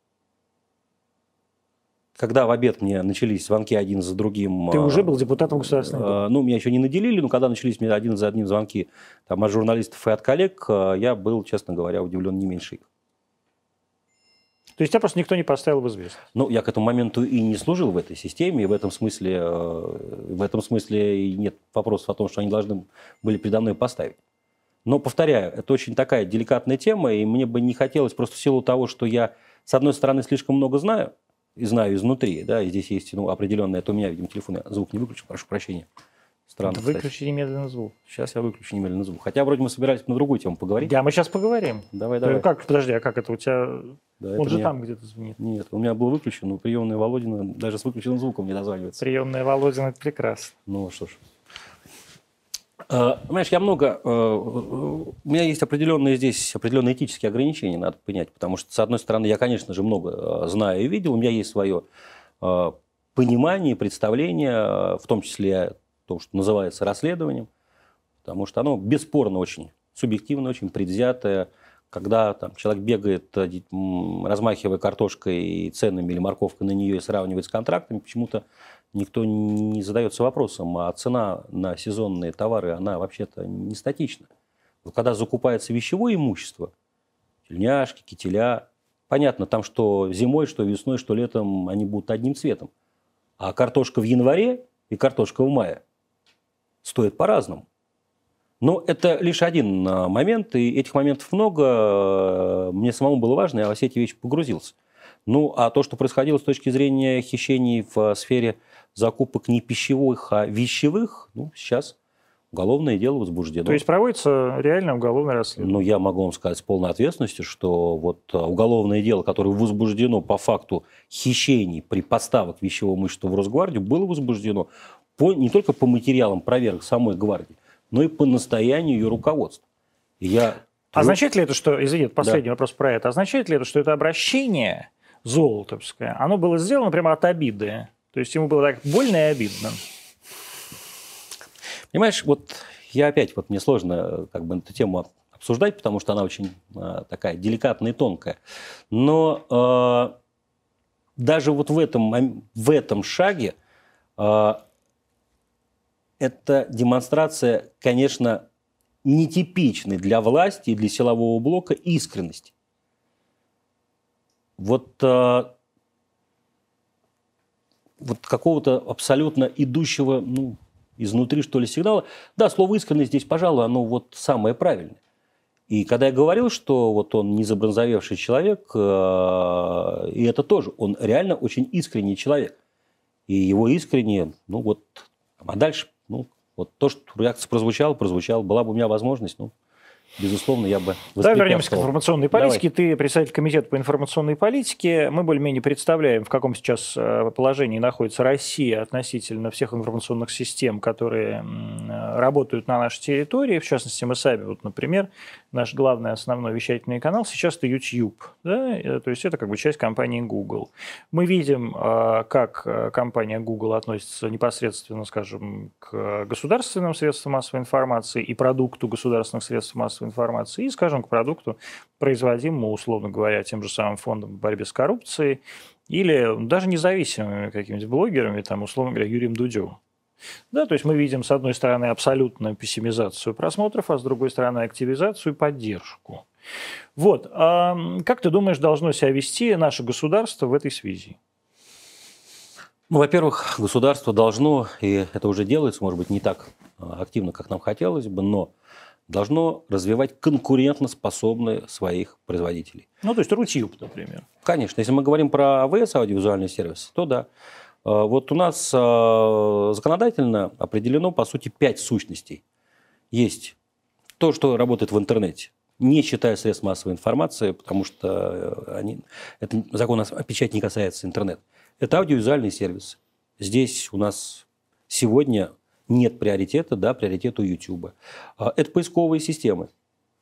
[SPEAKER 2] Когда в обед мне начались звонки один за другим...
[SPEAKER 1] Ты уже был депутатом Государственной Думы?
[SPEAKER 2] Ну, меня еще не наделили, но когда начались мне один за одним звонки там, от журналистов и от коллег, я был, честно говоря, удивлен не меньше их.
[SPEAKER 1] То есть тебя просто никто не поставил в известность?
[SPEAKER 2] Ну, я к этому моменту и не служил в этой системе, и в этом смысле, в этом смысле и нет вопросов о том, что они должны были передо мной поставить. Но, повторяю, это очень такая деликатная тема, и мне бы не хотелось просто в силу того, что я, с одной стороны, слишком много знаю, и знаю изнутри, да, и здесь есть ну, определенное, это у меня, видимо, телефон, я звук не выключил, прошу прощения.
[SPEAKER 1] Странно, это выключи немедленно звук.
[SPEAKER 2] Сейчас я выключу немедленно звук. Хотя вроде мы собирались на другую тему поговорить.
[SPEAKER 1] Да, мы сейчас поговорим.
[SPEAKER 2] Давай, давай.
[SPEAKER 1] Как, подожди, а как это у тебя? Да, Он же меня... там где-то звонит.
[SPEAKER 2] Нет, у меня был выключен, но приемная Володина даже с выключенным звуком не дозванивается.
[SPEAKER 1] Приемная Володина, это прекрасно.
[SPEAKER 2] Ну что ж. Э, понимаешь, я много... Э, у меня есть определенные здесь определенные этические ограничения, надо понять, потому что, с одной стороны, я, конечно же, много э, знаю и видел, у меня есть свое понимание, представление, в том числе о том, что называется расследованием, потому что оно бесспорно очень субъективно, очень предвзятое, когда там, человек бегает, размахивая картошкой и ценами или морковкой на нее и сравнивает с контрактами, почему-то никто не задается вопросом, а цена на сезонные товары, она вообще-то не статична. Вот когда закупается вещевое имущество, тельняшки, кителя, понятно, там что зимой, что весной, что летом они будут одним цветом. А картошка в январе и картошка в мае стоят по-разному. Но это лишь один а, момент, и этих моментов много. Мне самому было важно, я во все эти вещи погрузился. Ну, а то, что происходило с точки зрения хищений в сфере закупок не пищевых, а вещевых, ну, сейчас уголовное дело возбуждено.
[SPEAKER 1] То есть проводится реально уголовное расследование?
[SPEAKER 2] Ну, я могу вам сказать с полной ответственностью, что вот а, уголовное дело, которое возбуждено по факту хищений при поставок вещевого имущества в Росгвардию, было возбуждено по, не только по материалам проверок самой гвардии, но и по настоянию ее руководства. И я...
[SPEAKER 1] Означает ли это, что, извините, последний да. вопрос про это, означает ли это, что это обращение золотовское, оно было сделано прямо от обиды? То есть ему было так больно и обидно?
[SPEAKER 2] Понимаешь, вот я опять, вот мне сложно как бы эту тему обсуждать, потому что она очень э, такая деликатная и тонкая. Но э, даже вот в этом, в этом шаге э, это демонстрация, конечно, нетипичной для власти и для силового блока искренности. Вот, э, вот какого-то абсолютно идущего ну, изнутри, что ли, сигнала. Да, слово искренность здесь, пожалуй, оно вот самое правильное. И когда я говорил, что вот он не забронзовевший человек, э, и это тоже, он реально очень искренний человек. И его искренне, ну вот, а дальше ну, вот то, что реакция прозвучала, прозвучала. Была бы у меня возможность, ну, безусловно, я бы
[SPEAKER 1] Давай вернемся к информационной политике. Давай. Ты председатель комитета по информационной политике. Мы более-менее представляем, в каком сейчас э, положении находится Россия относительно всех информационных систем, которые работают на нашей территории. В частности, мы сами, вот, например, наш главный основной вещательный канал сейчас это YouTube. Да? Э, то есть это как бы часть компании Google. Мы видим, э, как компания Google относится непосредственно, скажем, к государственным средствам массовой информации и продукту государственных средств массовой массовой информации и, скажем, к продукту, производимому, условно говоря, тем же самым фондом борьбы с коррупцией или даже независимыми какими-нибудь блогерами, там, условно говоря, Юрием Дудевым. Да, то есть мы видим, с одной стороны, абсолютную пессимизацию просмотров, а с другой стороны, активизацию и поддержку. Вот. А как ты думаешь, должно себя вести наше государство в этой связи?
[SPEAKER 2] Ну, во-первых, государство должно, и это уже делается, может быть, не так а, активно, как нам хотелось бы, но должно развивать конкурентоспособные своих производителей.
[SPEAKER 1] Ну, то есть Рутюб, например.
[SPEAKER 2] Конечно. Если мы говорим про АВС, аудиовизуальный сервис, то да. А, вот у нас а, законодательно определено, по сути, пять сущностей. Есть то, что работает в интернете, не считая средств массовой информации, потому что э, они, это закон о печати не касается интернета. Это аудиовизуальный сервис. Здесь у нас сегодня нет приоритета, да, приоритет у YouTube. А, это поисковые системы.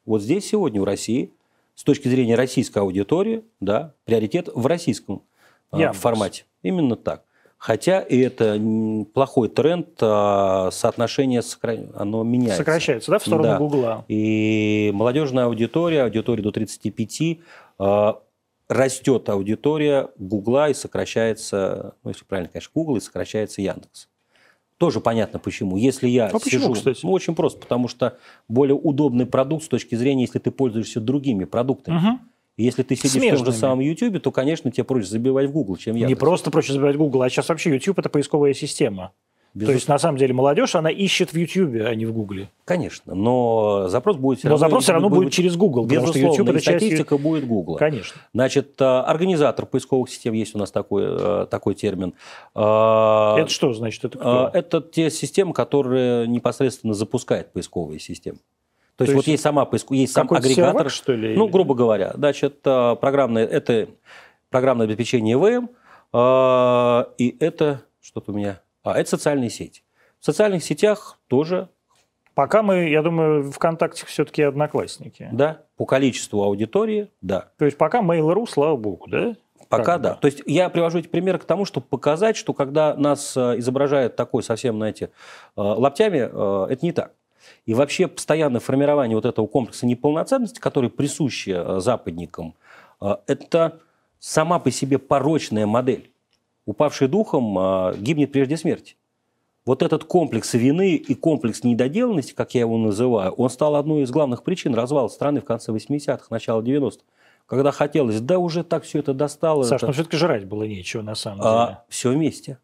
[SPEAKER 2] Вот здесь сегодня у России, с точки зрения российской аудитории, да, приоритет в российском а, Яндекс. формате. Именно так. Хотя и это плохой тренд, а, соотношение оно меняется.
[SPEAKER 1] Сокращается, да, в сторону да. Гугла.
[SPEAKER 2] И молодежная аудитория, аудитория до 35, растет аудитория Гугла и сокращается, ну, если правильно, конечно, Google и сокращается Яндекс. Тоже понятно почему. Если я а
[SPEAKER 1] почему, кстати?
[SPEAKER 2] Ну, очень просто, потому что более удобный продукт с точки зрения, если ты пользуешься другими продуктами. Угу. Если ты сидишь Смежными. в том же самом YouTube, то, конечно, тебе проще забивать в Google, чем я.
[SPEAKER 1] Не просто проще забивать в Google, а сейчас вообще YouTube – это поисковая система. Безусловно. То есть, на самом деле, молодежь, она ищет в YouTube, а не в Google.
[SPEAKER 2] Конечно, но запрос будет
[SPEAKER 1] все но равно... запрос все равно будет, будет через Google,
[SPEAKER 2] безусловно, потому что YouTube это статистика часть... будет Google.
[SPEAKER 1] Конечно.
[SPEAKER 2] Значит, а, организатор поисковых систем, есть у нас такой, а, такой термин.
[SPEAKER 1] А, это что значит? Это, кто?
[SPEAKER 2] это те системы, которые непосредственно запускают поисковые системы. То, То есть, есть вот есть сама поиск, есть сам агрегатор, сервак,
[SPEAKER 1] что ли?
[SPEAKER 2] Ну, грубо говоря, значит, программное, это программное обеспечение ВМ, и это что-то у меня а это социальные сети. В социальных сетях тоже...
[SPEAKER 1] Пока мы, я думаю, ВКонтакте все-таки одноклассники.
[SPEAKER 2] Да, по количеству аудитории, да.
[SPEAKER 1] То есть пока Mail.ru, слава богу, да?
[SPEAKER 2] Пока как да. То есть я привожу эти примеры к тому, чтобы показать, что когда нас э, изображают такой совсем, знаете, э, лаптями, э, это не так. И вообще постоянное формирование вот этого комплекса неполноценности, который присуще западникам, это сама по себе порочная модель упавший духом а, гибнет прежде смерти. Вот этот комплекс вины и комплекс недоделанности, как я его называю, он стал одной из главных причин развала страны в конце 80-х, начало 90-х. Когда хотелось, да уже так все это достало.
[SPEAKER 1] Саш,
[SPEAKER 2] это...
[SPEAKER 1] ну все-таки жрать было нечего на самом а, деле.
[SPEAKER 2] все вместе.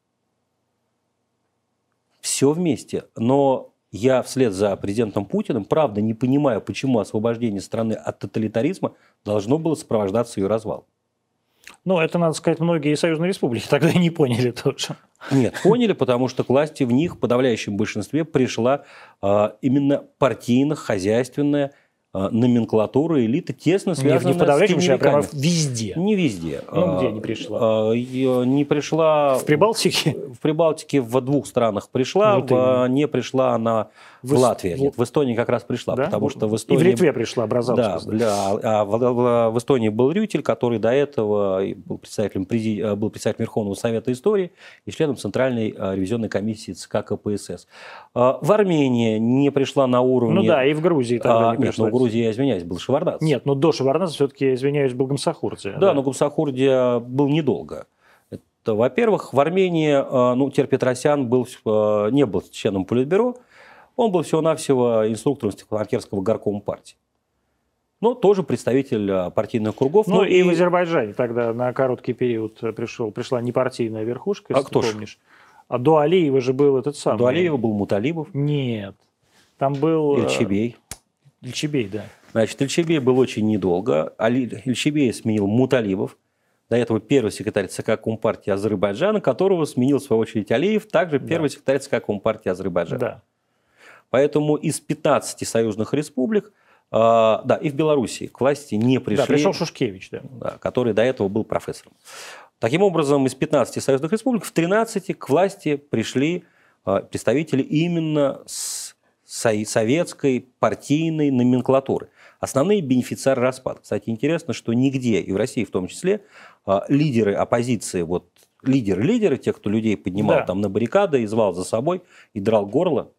[SPEAKER 2] Все вместе. Но я вслед за президентом Путиным, правда, не понимаю, почему освобождение страны от тоталитаризма должно было сопровождаться ее развалом.
[SPEAKER 1] Ну, это, надо сказать, многие союзные республики тогда не поняли тоже.
[SPEAKER 2] Нет, поняли, потому что к власти в них, в подавляющем большинстве, пришла э, именно партийно-хозяйственная а, номенклатура элиты тесно связана
[SPEAKER 1] не в подавляющем, с а прямо везде.
[SPEAKER 2] Не везде.
[SPEAKER 1] Ну, где не пришла?
[SPEAKER 2] Не пришла...
[SPEAKER 1] В Прибалтике?
[SPEAKER 2] В Прибалтике в двух странах пришла, вот в, не пришла она в, в Латвии. В... Нет, в Эстонии как раз пришла, да? потому что в Эстонии...
[SPEAKER 1] И в Литве пришла, образовалась.
[SPEAKER 2] Да, да а в, в, Эстонии был Рютель, который до этого был председателем, был председателем Верховного Совета истории и членом Центральной ревизионной комиссии ЦК КПСС. В Армении не пришла на уровне...
[SPEAKER 1] Ну да, и в Грузии тогда
[SPEAKER 2] а, не пришла. Нет, но в Грузии, я извиняюсь, был Шеварднац.
[SPEAKER 1] Нет, но до Шеварднаца все-таки, извиняюсь, был Гамсахурдия.
[SPEAKER 2] Да, да, но Гамсахурдия был недолго. Во-первых, в Армении ну, Тер Петросян был, не был членом Политбюро, он был всего-навсего инструктором Стеклоаркерского горкома партии. Но тоже представитель э, партийных кругов.
[SPEAKER 1] Ну, и, и в Азербайджане тогда на короткий период пришел, пришла непартийная верхушка,
[SPEAKER 2] если а кто
[SPEAKER 1] ты помнишь. А до Алиева же был этот самый.
[SPEAKER 2] До Алиева был Муталибов.
[SPEAKER 1] Нет. Там был...
[SPEAKER 2] Ильчебей.
[SPEAKER 1] Ильчебей, да.
[SPEAKER 2] Значит, Ильчебей был очень недолго. Ильчебей сменил Муталибов. До этого первый секретарь ЦК Компартии Азербайджана, которого сменил, в свою очередь, Алиев, также первый да. секретарь ЦК Компартии Азербайджана.
[SPEAKER 1] Да.
[SPEAKER 2] Поэтому из 15 союзных республик А, да, и в Беларуси к власти не пришли.
[SPEAKER 1] Да, пришел Шушкевич, да.
[SPEAKER 2] да. Который до этого был профессором. Таким образом, из 15 союзных республик в 13 к власти пришли а, представители именно с советской партийной номенклатуры. Основные бенефициары распада. Кстати, интересно, что нигде, и в России в том числе, а, лидеры оппозиции, вот лидеры-лидеры, те, кто людей поднимал да. там на баррикады и звал за собой и драл горло,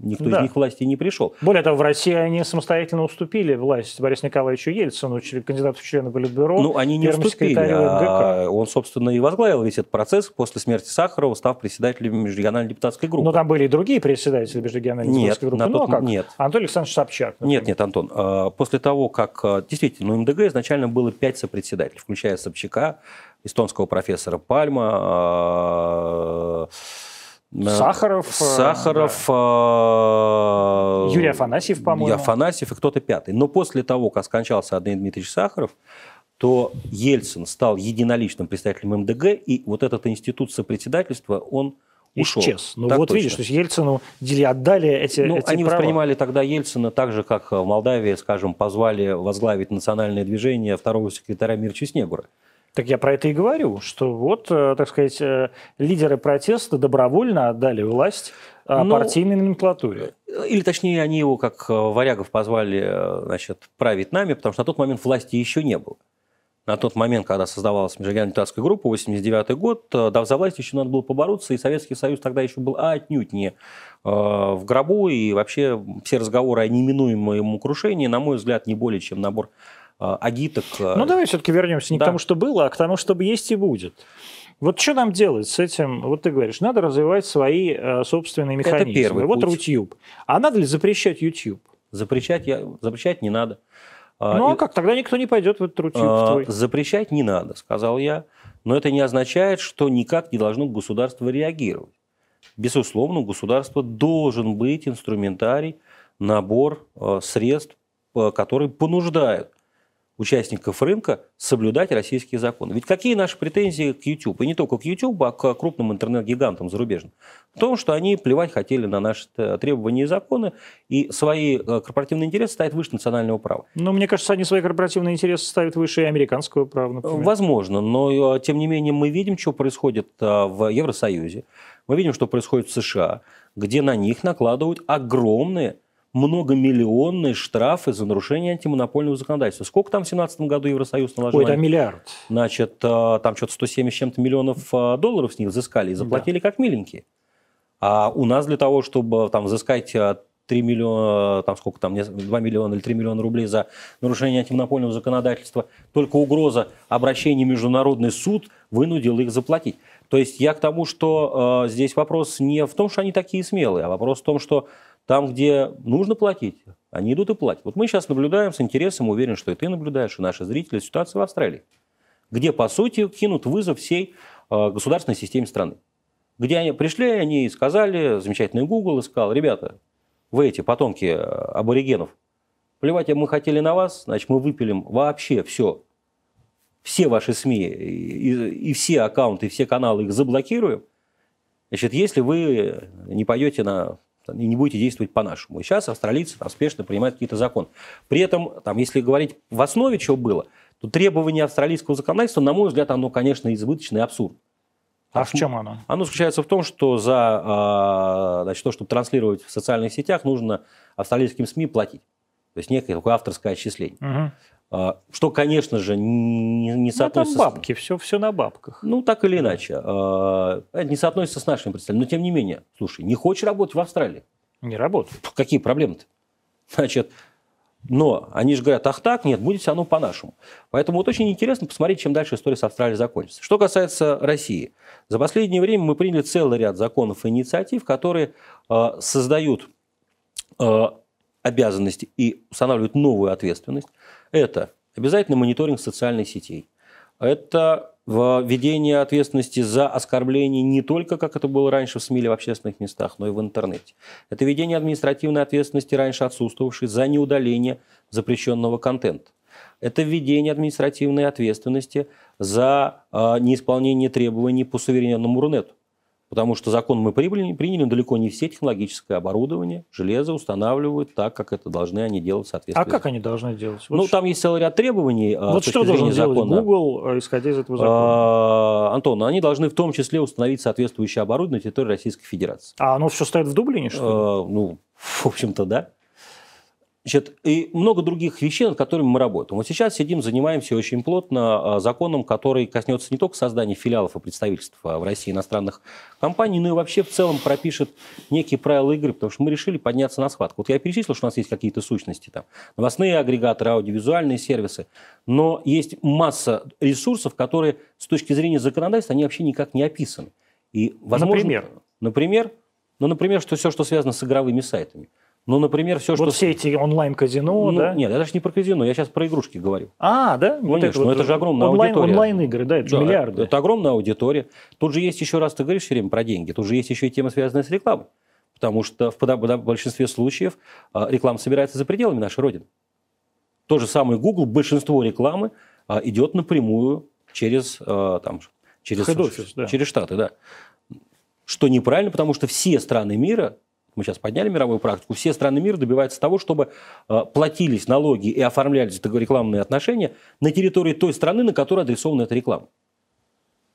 [SPEAKER 2] Никто да. из них власти не пришел.
[SPEAKER 1] Более того, в России они самостоятельно уступили власть Борису Николаевичу Ельцину, кандидату в члены Политбюро.
[SPEAKER 2] Ну, они не уступили, а он, собственно, и возглавил весь этот процесс после смерти Сахарова, став председателем межрегиональной депутатской группы.
[SPEAKER 1] Но там были и другие председатели межрегиональной
[SPEAKER 2] нет,
[SPEAKER 1] депутатской группы.
[SPEAKER 2] На тот,
[SPEAKER 1] ну, а как?
[SPEAKER 2] Нет.
[SPEAKER 1] Анатолий Александрович Собчак.
[SPEAKER 2] Например. Нет, нет, Антон. А, после того, как а, действительно, ну, МДГ изначально было пять сопредседателей, включая Собчака, эстонского профессора Пальма,
[SPEAKER 1] Сахаров. Э,
[SPEAKER 2] Сахаров. Да.
[SPEAKER 1] Э, Юрий Афанасьев, по-моему.
[SPEAKER 2] Афанасьев и кто-то пятый. Но после того, как скончался Андрей Дмитриевич Сахаров, то Ельцин стал единоличным представителем МДГ, и вот этот институт сопредседательства, он ушел.
[SPEAKER 1] Исчез. Ну так вот точно. видишь, то есть Ельцину отдали эти,
[SPEAKER 2] ну,
[SPEAKER 1] эти
[SPEAKER 2] Они
[SPEAKER 1] права.
[SPEAKER 2] воспринимали тогда Ельцина так же, как в Молдавии, скажем, позвали возглавить национальное движение второго секретаря Мирча Снегура.
[SPEAKER 1] Так я про это и говорю, что вот, э, так сказать, э, лидеры протеста добровольно отдали власть э, ну, партийной номенклатуре.
[SPEAKER 2] Или точнее, они его, как варягов, позвали значит, править нами, потому что на тот момент власти еще не было. На тот момент, когда создавалась межрегиональная депутатская группа, 89 год, да, за власть еще надо было побороться, и Советский Союз тогда еще был отнюдь не в гробу, и вообще все разговоры о неминуемом крушении, на мой взгляд, не более чем набор а, агиток.
[SPEAKER 1] А, ну, давай все-таки вернемся не да. к тому, что было, а к тому, чтобы есть и будет. Вот что нам делать с этим? Вот ты говоришь, надо развивать свои э, собственные механизмы. Это
[SPEAKER 2] первый
[SPEAKER 1] вот
[SPEAKER 2] путь.
[SPEAKER 1] YouTube. А надо ли запрещать YouTube?
[SPEAKER 2] Запрещать, я, запрещать не надо.
[SPEAKER 1] А, ну а как? Тогда никто не пойдет в этот YouTube а, твой.
[SPEAKER 2] Запрещать не надо, сказал я. Но это не означает, что никак не должно государство реагировать. Безусловно, у государства должен быть инструментарий, набор э, средств, э, которые понуждают участников рынка соблюдать российские законы. Ведь какие наши претензии к YouTube? И не только к YouTube, а к крупным интернет-гигантам зарубежным. В том, что они плевать хотели на наши требования и законы, и свои э, корпоративные интересы ставят выше национального права.
[SPEAKER 1] Но мне кажется, они свои корпоративные интересы ставят выше американского права, например.
[SPEAKER 2] Возможно, но э, тем не менее мы видим, что происходит э, в Евросоюзе, мы видим, что происходит в США, где на них накладывают огромные многомиллионные штрафы за нарушение антимонопольного законодательства. Сколько там в 2017 году Евросоюз наложил?
[SPEAKER 1] Ой, это миллиард.
[SPEAKER 2] Значит, э, там что-то 170 чем-то миллионов э, долларов с них взыскали и заплатили да. как миленькие. А у нас для того, чтобы там взыскать 3 э, миллиона, там сколько там, 2 миллиона или 3 миллиона рублей за нарушение антимонопольного законодательства, только угроза обращения в Международный суд вынудила их заплатить. То есть я к тому, что э, здесь вопрос не в том, что они такие смелые, а вопрос в том, что там, где нужно платить, они идут и платят. Вот мы сейчас наблюдаем с интересом, уверен, что и ты наблюдаешь, и наши зрители, ситуацию в Австралии, где, по сути, кинут вызов всей э, государственной системе страны. Где они пришли, они сказали, замечательный Google и сказал, ребята, вы эти потомки э, аборигенов, плевать мы хотели на вас, значит, мы выпилим вообще все, все ваши СМИ и, и все аккаунты, и все каналы их заблокируем, значит, если вы не пойдете на и не будете действовать по-нашему. И сейчас австралийцы там, спешно принимают какие-то законы. При этом, там, если говорить в основе чего было, то требование австралийского законодательства, на мой взгляд, оно, конечно, избыточно и абсурд.
[SPEAKER 1] А в чем оно?
[SPEAKER 2] Оно заключается в том, что за а, значит, то, чтобы транслировать в социальных сетях, нужно австралийским СМИ платить. То есть некое такое авторское отчисление. Угу. Что, конечно же, не, не соотносится...
[SPEAKER 1] Ну, там бабки, все, все на бабках.
[SPEAKER 2] Ну, так или иначе. А, это не соотносится с нашими представлениями. Но, тем не менее, слушай, не хочешь работать в Австралии?
[SPEAKER 1] Не работать.
[SPEAKER 2] Какие проблемы-то? Значит, но они же говорят, ах так, нет, будет все равно по-нашему. Поэтому вот очень интересно посмотреть, чем дальше история с Австралией закончится. Что касается России. За последнее время мы приняли целый ряд законов и инициатив, которые э, создают э, обязанности и устанавливают новую ответственность. Это обязательно мониторинг социальных сетей. Это введение ответственности за оскорбление не только, как это было раньше в СМИ или в общественных местах, но и в интернете. Это введение административной ответственности, раньше отсутствовавшей, за неудаление запрещенного контента. Это введение административной ответственности за э, неисполнение требований по суверенному Рунету. Потому что закон мы приняли, приняли, но далеко не все технологическое оборудование, железо устанавливают так, как это должны они делать в соответствии.
[SPEAKER 1] А как они должны делать?
[SPEAKER 2] Вот ну, ш... там есть целый ряд требований.
[SPEAKER 1] А, вот что должен делать закона. Google, э, исходя из этого закона?
[SPEAKER 2] А, Антон, они должны в том числе установить соответствующее оборудование на территории Российской Федерации.
[SPEAKER 1] А оно все стоит в Дублине, что ли? А,
[SPEAKER 2] ну, в общем-то, да. Значит, и много других вещей, над которыми мы работаем. Вот сейчас сидим, занимаемся очень плотно а, законом, который коснется не только создания филиалов и представительств а, в России иностранных компаний, но и вообще в целом пропишет некие правила игры, потому что мы решили подняться на схватку. Вот я перечислил, что у нас есть какие-то сущности, там, новостные агрегаторы, аудиовизуальные сервисы, но есть масса ресурсов, которые с точки зрения законодательства, они вообще никак не описаны.
[SPEAKER 1] И, возможно, например?
[SPEAKER 2] Например, ну, например, что все, что связано с игровыми сайтами. Ну, например, все,
[SPEAKER 1] вот
[SPEAKER 2] что...
[SPEAKER 1] Вот все эти онлайн-казино,
[SPEAKER 2] ну,
[SPEAKER 1] да?
[SPEAKER 2] Нет, я даже не про казино, я сейчас про игрушки говорю.
[SPEAKER 1] А, да?
[SPEAKER 2] Вот Конечно, это, но это же огромная онлайн, аудитория.
[SPEAKER 1] Онлайн-игры, да, это да, миллиарды.
[SPEAKER 2] Это огромная аудитория. Тут же есть еще раз, ты говоришь все время про деньги, тут же есть еще и тема, связанная с рекламой. Потому что в большинстве случаев а, реклама собирается за пределами нашей Родины. То же самое Google, большинство рекламы а, идет напрямую через, а, там, через,
[SPEAKER 1] office, да.
[SPEAKER 2] через Штаты. Да. Что неправильно, потому что все страны мира мы сейчас подняли мировую практику, все страны мира добиваются того, чтобы э, платились налоги и оформлялись рекламные отношения на территории той страны, на которой адресована эта реклама.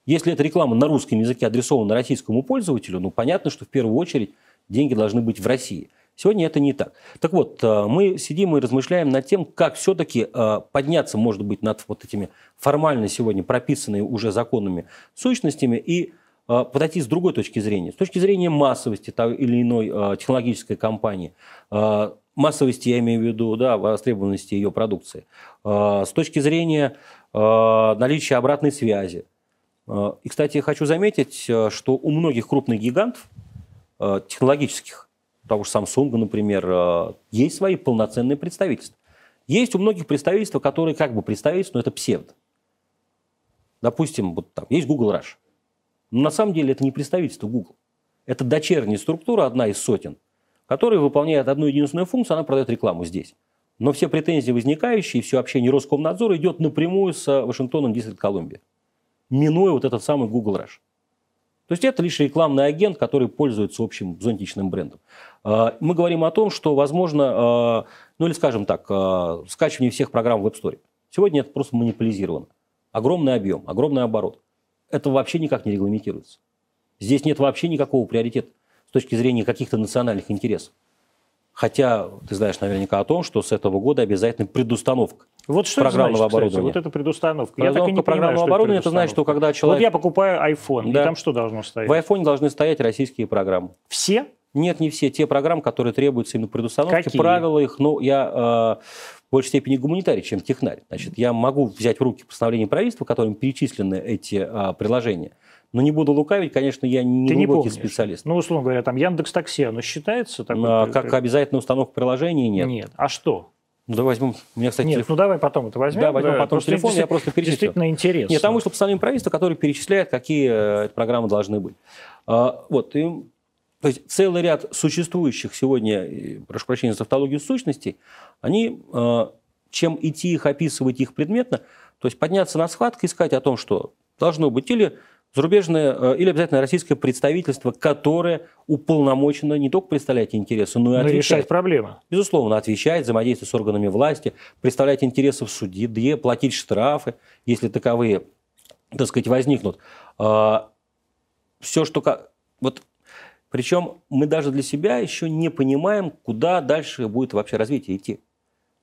[SPEAKER 2] Если эта реклама на русском языке адресована российскому пользователю, ну понятно, что в первую очередь деньги должны быть в России. Сегодня это не так. Так вот, э, мы сидим и размышляем над тем, как все-таки э, подняться, может быть, над вот этими формально сегодня прописанными уже законами сущностями и подойти с другой точки зрения. С точки зрения массовости той или иной а, технологической компании, а, массовости, я имею в виду, да, востребованности ее продукции, с точки зрения наличия обратной связи. И, кстати, хочу заметить, что у многих крупных гигантов технологических, того же Samsung, например, есть свои полноценные представительства. Есть у многих представительства, которые как бы представительства, но это псевдо. Допустим, вот там есть Google Rush. Но на самом деле это не представительство Google. Это дочерняя структура, одна из сотен, которая выполняет одну единственную функцию, она продает рекламу здесь. Но все претензии возникающие, все общение Роскомнадзора идет напрямую с Вашингтоном, Дистрикт Колумбия, минуя вот этот самый Google Rush. То есть это лишь рекламный агент, который пользуется общим зонтичным брендом. А, мы говорим о том, что возможно, а, ну или скажем так, скачивание всех программ в App Store. Сегодня это просто монополизировано. Огромный объем, огромный оборот это вообще никак не регламентируется. Здесь нет вообще никакого приоритета с точки зрения каких-то национальных интересов. Хотя ты знаешь наверняка о том, что с этого года обязательно предустановка
[SPEAKER 1] вот что программного значит, оборудования. Кстати, вот это предустановка.
[SPEAKER 2] Я так и не программного понимаю, оборудования это, это значит, что когда человек...
[SPEAKER 1] Вот я покупаю iPhone, да. и там что должно стоять?
[SPEAKER 2] В iPhone должны стоять российские программы.
[SPEAKER 1] Все?
[SPEAKER 2] Нет, не все. Те программы, которые требуются именно предустановки,
[SPEAKER 1] Какие?
[SPEAKER 2] правила их, ну, я э, большей степени гуманитарий, чем технарь. Значит, я могу взять в руки постановление правительства, которым перечислены эти э, приложения, но не буду лукавить, конечно, я не
[SPEAKER 1] Ты
[SPEAKER 2] глубокий
[SPEAKER 1] не
[SPEAKER 2] специалист.
[SPEAKER 1] Ну, условно говоря, там Яндекс Такси, оно считается?
[SPEAKER 2] Такой, а, как обязательно установка приложения нет.
[SPEAKER 1] Нет. А что?
[SPEAKER 2] Ну, давай возьмем. У меня, кстати,
[SPEAKER 1] Нет,
[SPEAKER 2] телефон.
[SPEAKER 1] ну давай потом это возьмем.
[SPEAKER 2] Да, возьмем потом просто телефон, я просто перечислю.
[SPEAKER 1] Действительно интересно.
[SPEAKER 2] Нет, там вышло постановление правительства, которое перечисляет, какие э, программы должны быть. А, вот, и то есть целый ряд существующих сегодня, прошу прощения за тавтологию сущностей, они, э, чем идти их, описывать их предметно, то есть подняться на схватку и сказать о том, что должно быть или зарубежное, э, или обязательно российское представительство, которое уполномочено не только представлять интересы, но и
[SPEAKER 1] но решать проблемы.
[SPEAKER 2] Безусловно, отвечать, взаимодействовать с органами власти, представлять интересы в суде, платить штрафы, если таковые, так сказать, возникнут. А, Все, что... Вот причем мы даже для себя еще не понимаем, куда дальше будет вообще развитие идти.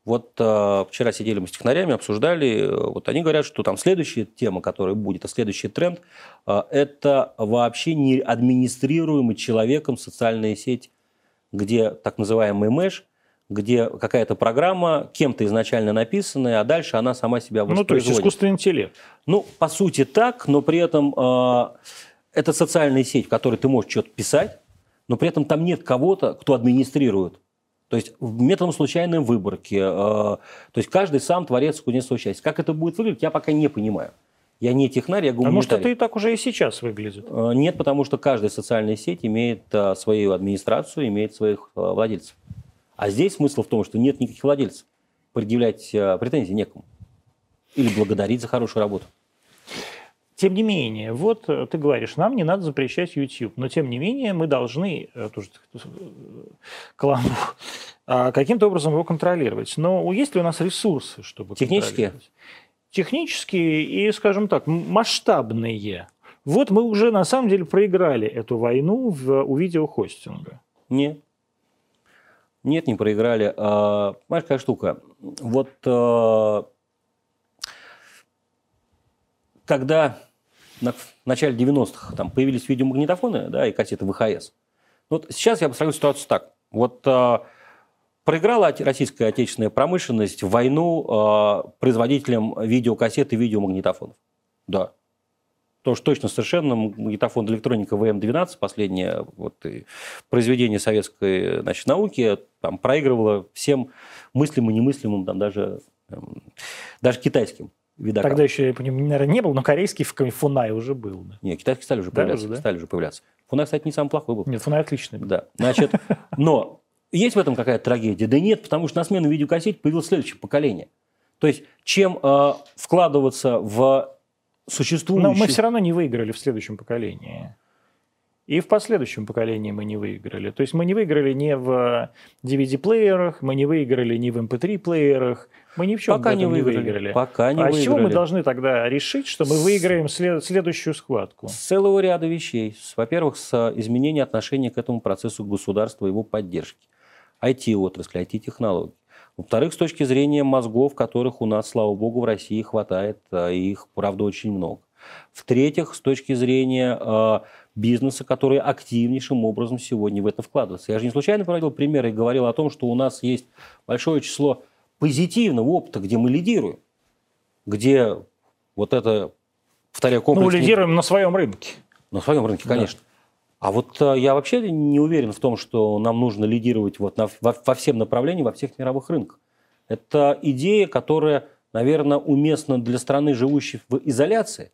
[SPEAKER 2] Вот э, вчера сидели мы с технарями, обсуждали, э, вот они говорят, что там следующая тема, которая будет, а следующий тренд, э, это вообще не администрируемый человеком социальная сеть, где так называемый меш, где какая-то программа кем-то изначально написанная, а дальше она сама себя воспроизводит.
[SPEAKER 1] Ну, то есть искусственный интеллект.
[SPEAKER 2] Ну, по сути так, но при этом э, это социальная сеть, в которой ты можешь что-то писать, но при этом там нет кого-то, кто администрирует. То есть методом случайной выборки. Э, то есть каждый сам творец кузнец часть. Как это будет выглядеть, я пока не понимаю. Я не технарь, я гуманитарий. А
[SPEAKER 1] может, это и так уже и сейчас выглядит?
[SPEAKER 2] Э, нет, потому что каждая социальная сеть имеет э, свою администрацию, имеет своих владельцев. А здесь смысл в том, что нет никаких владельцев. Предъявлять претензии некому. Или благодарить за хорошую работу.
[SPEAKER 1] Тем не менее, вот э, ты говоришь, нам не надо запрещать YouTube, но тем не менее мы должны, э, тоже каламбур, а, каким-то образом его контролировать. Но есть ли у нас ресурсы, чтобы
[SPEAKER 2] Технические?
[SPEAKER 1] Технические и, скажем так, масштабные. Вот мы уже на самом деле проиграли эту войну в, у видеохостинга.
[SPEAKER 2] Нет. Нет, не проиграли. А, понимаешь, какая штука? Вот а, когда в начале 90-х там появились видеомагнитофоны да, и кассеты ВХС, вот сейчас я посмотрю ситуацию так. Вот а, проиграла российская отечественная промышленность войну а, производителям видеокассет и видеомагнитофонов. Да. То уж точно совершенно магнитофон электроника ВМ-12, последнее вот, произведение советской значит, науки, там, проигрывало всем мыслимым и немыслимым, там, даже, эм, даже китайским видокам.
[SPEAKER 1] Тогда еще, я понимаю, наверное, не был, но корейский Фунай уже был. Да.
[SPEAKER 2] Нет, китайские стали уже появляться. Да, уже, да? Стали уже появляться. Фунай, кстати, не самый плохой был.
[SPEAKER 1] Нет, Фунай отличный.
[SPEAKER 2] Да. Значит, но есть в этом какая-то трагедия? Да нет, потому что на смену видеокассете появилось следующее поколение. То есть, чем э, вкладываться в существующие...
[SPEAKER 1] Но мы все равно не выиграли в следующем поколении. И в последующем поколении мы не выиграли. То есть мы не выиграли ни в DVD-плеерах, мы не выиграли ни в MP3-плеерах, эм мы ни в чем
[SPEAKER 2] Пока
[SPEAKER 1] не
[SPEAKER 2] выиграли.
[SPEAKER 1] выиграли.
[SPEAKER 2] Пока не
[SPEAKER 1] а
[SPEAKER 2] выиграли.
[SPEAKER 1] с чего мы должны тогда решить, что мы выиграем след- следующую схватку?
[SPEAKER 2] С целого ряда вещей. Во-первых, с изменения отношения к этому процессу государства, его поддержки. IT-отрасли, IT-технологий. Во-вторых, с точки зрения мозгов, которых у нас, слава богу, в России хватает, а их, правда, очень много. В-третьих, с точки зрения э, бизнеса, который активнейшим образом сегодня в это вкладывается. Я же не случайно проводил пример и говорил о том, что у нас есть большое число позитивного опыта, где мы лидируем, где вот это, повторяю, комплекс...
[SPEAKER 1] Ну, лидируем на своем рынке.
[SPEAKER 2] На своем рынке, конечно. Да. А вот э, я вообще не уверен в том, что нам нужно лидировать вот на, во, во всем направлениям, во всех мировых рынках. Это идея, которая, наверное, уместна для страны, живущей в изоляции.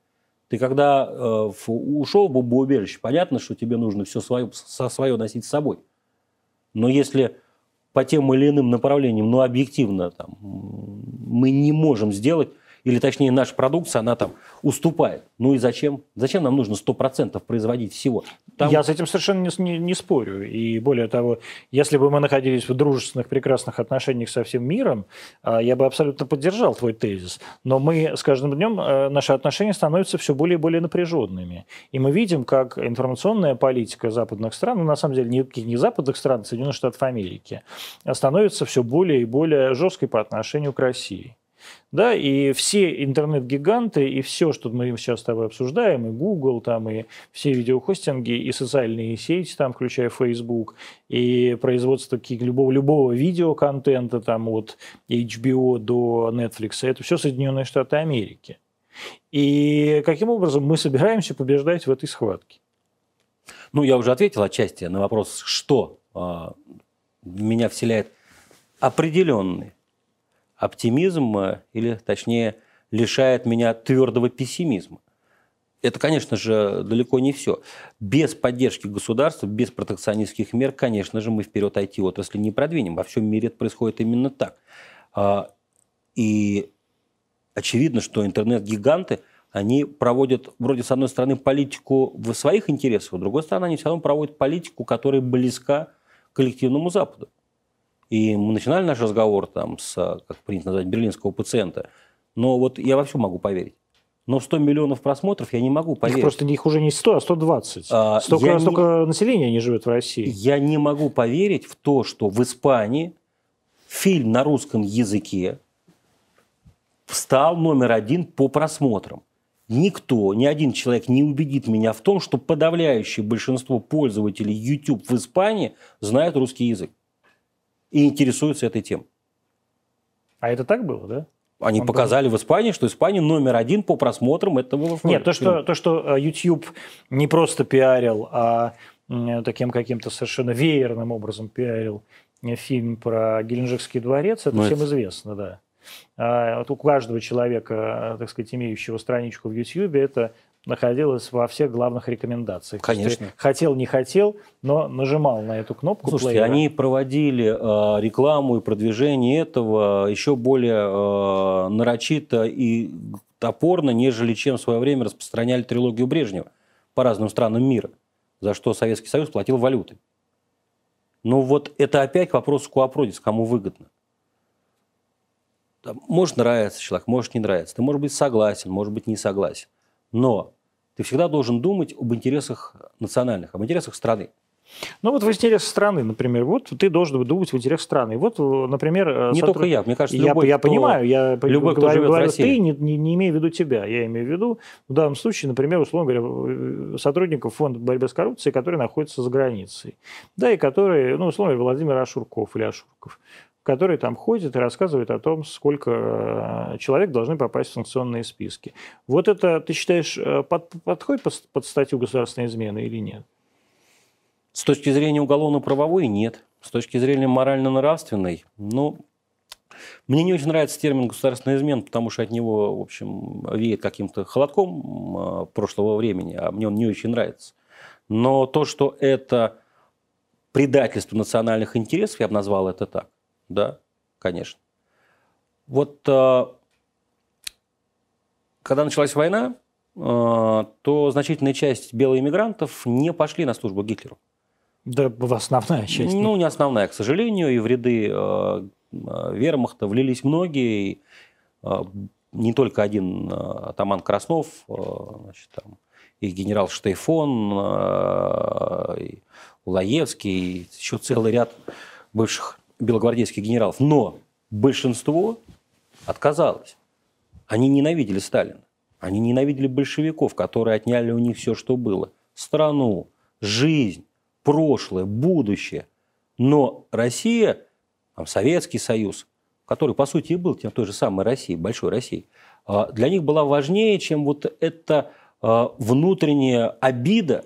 [SPEAKER 2] Ты когда э, ушел в бомбоубежище, понятно, что тебе нужно все свое, со свое носить с собой. Но если по тем или иным направлениям, ну, объективно, там, мы не можем сделать или точнее наша продукция, она там уступает. Ну и зачем? Зачем нам нужно 100% производить всего?
[SPEAKER 1] Там... Я с этим совершенно не, не, не спорю. И более того, если бы мы находились в дружественных, прекрасных отношениях со всем миром, а, я бы абсолютно поддержал твой тезис. Но мы с каждым днем, э, наши отношения становятся все более и более напряженными. И мы видим, как информационная политика западных стран, ну на самом деле не, не западных стран, а Соединенных Штатов Америки, становится все более и более жесткой по отношению к России. Да, и все интернет-гиганты, и все, что мы сейчас с тобой обсуждаем, и Google, там, и все видеохостинги, и социальные сети, там, включая Facebook, и производство любого, любого видеоконтента, там, от HBO до Netflix, это все Соединенные Штаты Америки. И каким образом мы собираемся побеждать в этой схватке?
[SPEAKER 2] Ну, я уже ответил отчасти на вопрос, что э, меня вселяет определенный оптимизм, или точнее лишает меня твердого пессимизма. Это, конечно же, далеко не все. Без поддержки государства, без протекционистских мер, конечно же, мы вперед IT-отрасли не продвинем. Во всем мире это происходит именно так. А, и очевидно, что интернет-гиганты, они проводят, вроде, с одной стороны, политику в своих интересах, с другой стороны, они все равно проводят политику, которая близка коллективному Западу. И мы начинали наш разговор там с, как принято назвать, берлинского пациента. Но вот я во все могу поверить. Но 100 миллионов просмотров я не могу поверить.
[SPEAKER 1] Их просто их уже не 100, а 120. А, столько, столько не, населения не живет в России.
[SPEAKER 2] Я не могу поверить в то, что в Испании фильм на русском языке стал номер один по просмотрам. Никто, ни один человек не убедит меня в том, что подавляющее большинство пользователей YouTube в Испании знают русский язык и интересуются этой темой.
[SPEAKER 1] А это так было, да?
[SPEAKER 2] Они Он показали был... в Испании, что Испания номер один по просмотрам этого
[SPEAKER 1] Нет, то что, то, что э, YouTube не просто пиарил, а таким каким-то совершенно веерным образом пиарил э, фильм про Геленджикский дворец, это ну, всем это... известно, да. А вот у каждого человека, э, так сказать, имеющего страничку в YouTube, это находилась во всех главных рекомендациях.
[SPEAKER 2] Конечно.
[SPEAKER 1] Хотел, не хотел, но нажимал на эту кнопку.
[SPEAKER 2] Слушайте, плеера. они проводили э, рекламу и продвижение этого еще более э, нарочито и топорно, нежели чем в свое время распространяли трилогию Брежнева по разным странам мира, за что Советский Союз платил валютой. Но вот это опять к вопросу куапродис, кому выгодно. Может нравиться человек, может не нравиться. Ты может быть согласен, может быть не согласен. Но ты всегда должен думать об интересах национальных, об интересах страны.
[SPEAKER 1] Ну вот в интересах страны, например, вот ты должен думать в интересах страны. Вот, например...
[SPEAKER 2] Э, не сотруд... только я, мне кажется,
[SPEAKER 1] я,
[SPEAKER 2] любой,
[SPEAKER 1] Я кто... понимаю, я
[SPEAKER 2] любой, кто говорю, живет говорю, в России.
[SPEAKER 1] ты, не, не, не имею в виду тебя, я имею в виду в данном случае, например, условно говоря, э, сотрудников фонда борьбы с коррупцией, которые находятся за границей. Да, и которые, ну, условно говоря, Владимир Ашурков или Ашурков который там ходит и рассказывает о том, сколько э, человек должны попасть в санкционные списки. Вот это, ты считаешь, под, подходит под, под статью государственной измены или нет?
[SPEAKER 2] С точки зрения уголовно-правовой – нет. С точки зрения морально-нравственной, ну, мне не очень нравится термин «государственный измен», потому что от него, в общем, веет каким-то холодком а, прошлого времени, а мне он не очень нравится. Но то, что это предательство национальных интересов, я бы назвал это так, да, конечно. Вот а, когда началась война, а, то значительная часть белых иммигрантов не пошли на службу Гитлеру.
[SPEAKER 1] Да, основная часть.
[SPEAKER 2] Ну, не основная, к сожалению. И в ряды э, э вермахта влились многие. Э, не только один э, атаман Краснов, э, значит, там, и генерал Штейфон, э, и Улаевский, и еще целый ряд бывших белогвардейских генералов. Но большинство отказалось. Они ненавидели Сталина. Они ненавидели большевиков, которые отняли у них все, что было. Страну, жизнь, прошлое, будущее. Но Россия, там, Советский Союз, который, по сути, и был тем той же самой Россией, большой Россией, а, для них была важнее, чем вот эта а, внутренняя обида.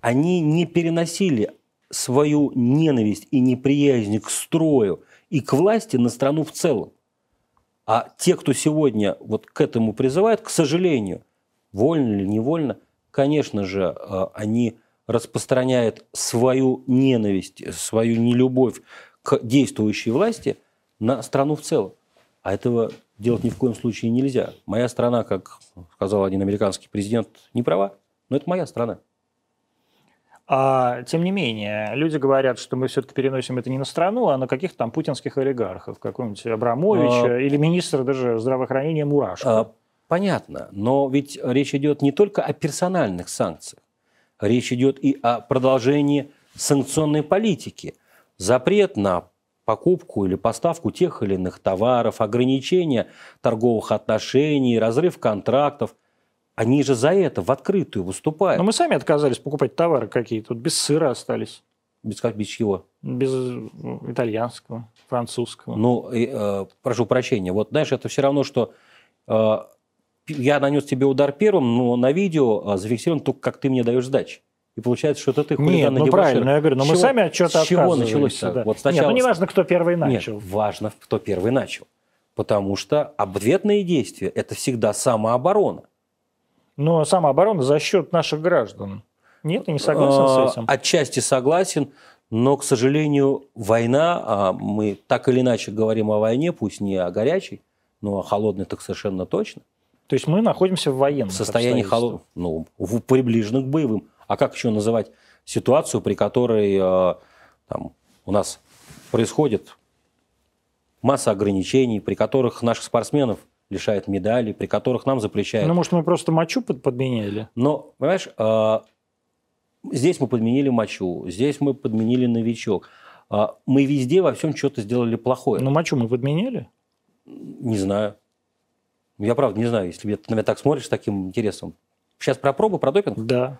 [SPEAKER 2] Они не переносили свою ненависть и неприязнь к строю и к власти на страну в целом. А те, кто сегодня вот к этому призывает, к сожалению, вольно или невольно, конечно же, а, они распространяет свою ненависть, свою нелюбовь к действующей власти на страну в целом. А этого делать ни в коем случае нельзя. Моя страна, как сказал один американский президент, не права, но это моя страна.
[SPEAKER 1] А, тем не менее, люди говорят, что мы все-таки переносим это не на страну, а на каких-то там путинских олигархов, какого-нибудь Абрамовича а, или министра даже здравоохранения Мурашко. А,
[SPEAKER 2] понятно, но ведь речь идет не только о персональных санкциях. Речь идет и о продолжении санкционной политики. Запрет на покупку или поставку тех или иных товаров, ограничение торговых отношений, разрыв контрактов. Они же за это в открытую выступают.
[SPEAKER 1] Но мы сами отказались покупать товары какие-то, без сыра остались.
[SPEAKER 2] Без, без чего?
[SPEAKER 1] Без ну, итальянского, французского.
[SPEAKER 2] Ну, э, прошу прощения. Вот, знаешь, это все равно, что э, я нанес тебе удар первым, но на видео а, зафиксирован только, как ты мне даешь сдачи. И получается, что это ты
[SPEAKER 1] хулиган Нет, ну правильно, я говорю, но мы сами от чего-то
[SPEAKER 2] С чего началось да.
[SPEAKER 1] вот сначала... Нет, ну не важно, кто первый начал.
[SPEAKER 2] Нет, важно, кто первый начал. Потому что ответные действия – это всегда самооборона.
[SPEAKER 1] Но самооборона за счет наших граждан. Нет, ты не согласен с
[SPEAKER 2] а,
[SPEAKER 1] этим?
[SPEAKER 2] Отчасти согласен, но, к сожалению, война, а мы так или иначе говорим о войне, пусть не о горячей, но о холодной так совершенно точно,
[SPEAKER 1] то есть мы находимся в военном
[SPEAKER 2] состоянии холод... ну, в приближенных к боевым. А как еще называть ситуацию, при которой э, там, у нас происходит масса ограничений, при которых наших спортсменов лишают медалей, при которых нам запрещают.
[SPEAKER 1] Ну, может, мы просто мочу подменяли?
[SPEAKER 2] Но, понимаешь, э, здесь мы подменили мочу, здесь мы подменили новичок. Э, мы везде во всем что-то сделали плохое.
[SPEAKER 1] Но мочу мы подменили?
[SPEAKER 2] Не знаю. Я правда не знаю, если ты на меня так смотришь с таким интересом. Сейчас про пробу, про допинг?
[SPEAKER 1] Да.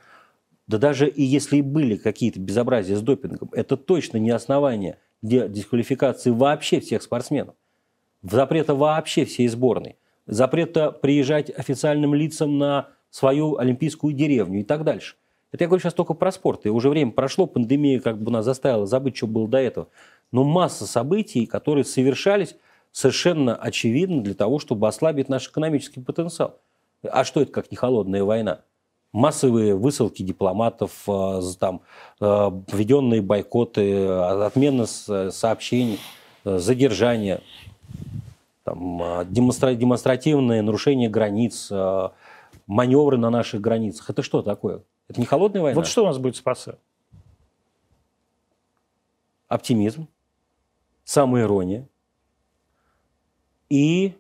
[SPEAKER 2] Да даже и если и были какие-то безобразия с допингом, это точно не основание для дисквалификации вообще всех спортсменов. Запрета вообще всей сборной. Запрета приезжать официальным лицам на свою олимпийскую деревню и так дальше. Это я говорю сейчас только про спорт. И уже время прошло, пандемия как бы нас заставила забыть, что было до этого. Но масса событий, которые совершались совершенно очевидно для того, чтобы ослабить наш экономический потенциал. А что это как не холодная война? Массовые высылки дипломатов, э, там, э, введенные бойкоты, отмена сообщений, э, задержания. Там, а, демонстра- демонстративные нарушения границ, а, маневры на наших границах. Это что такое? Это не холодная война?
[SPEAKER 1] Вот что у нас будет спасать?
[SPEAKER 2] Оптимизм, самоирония и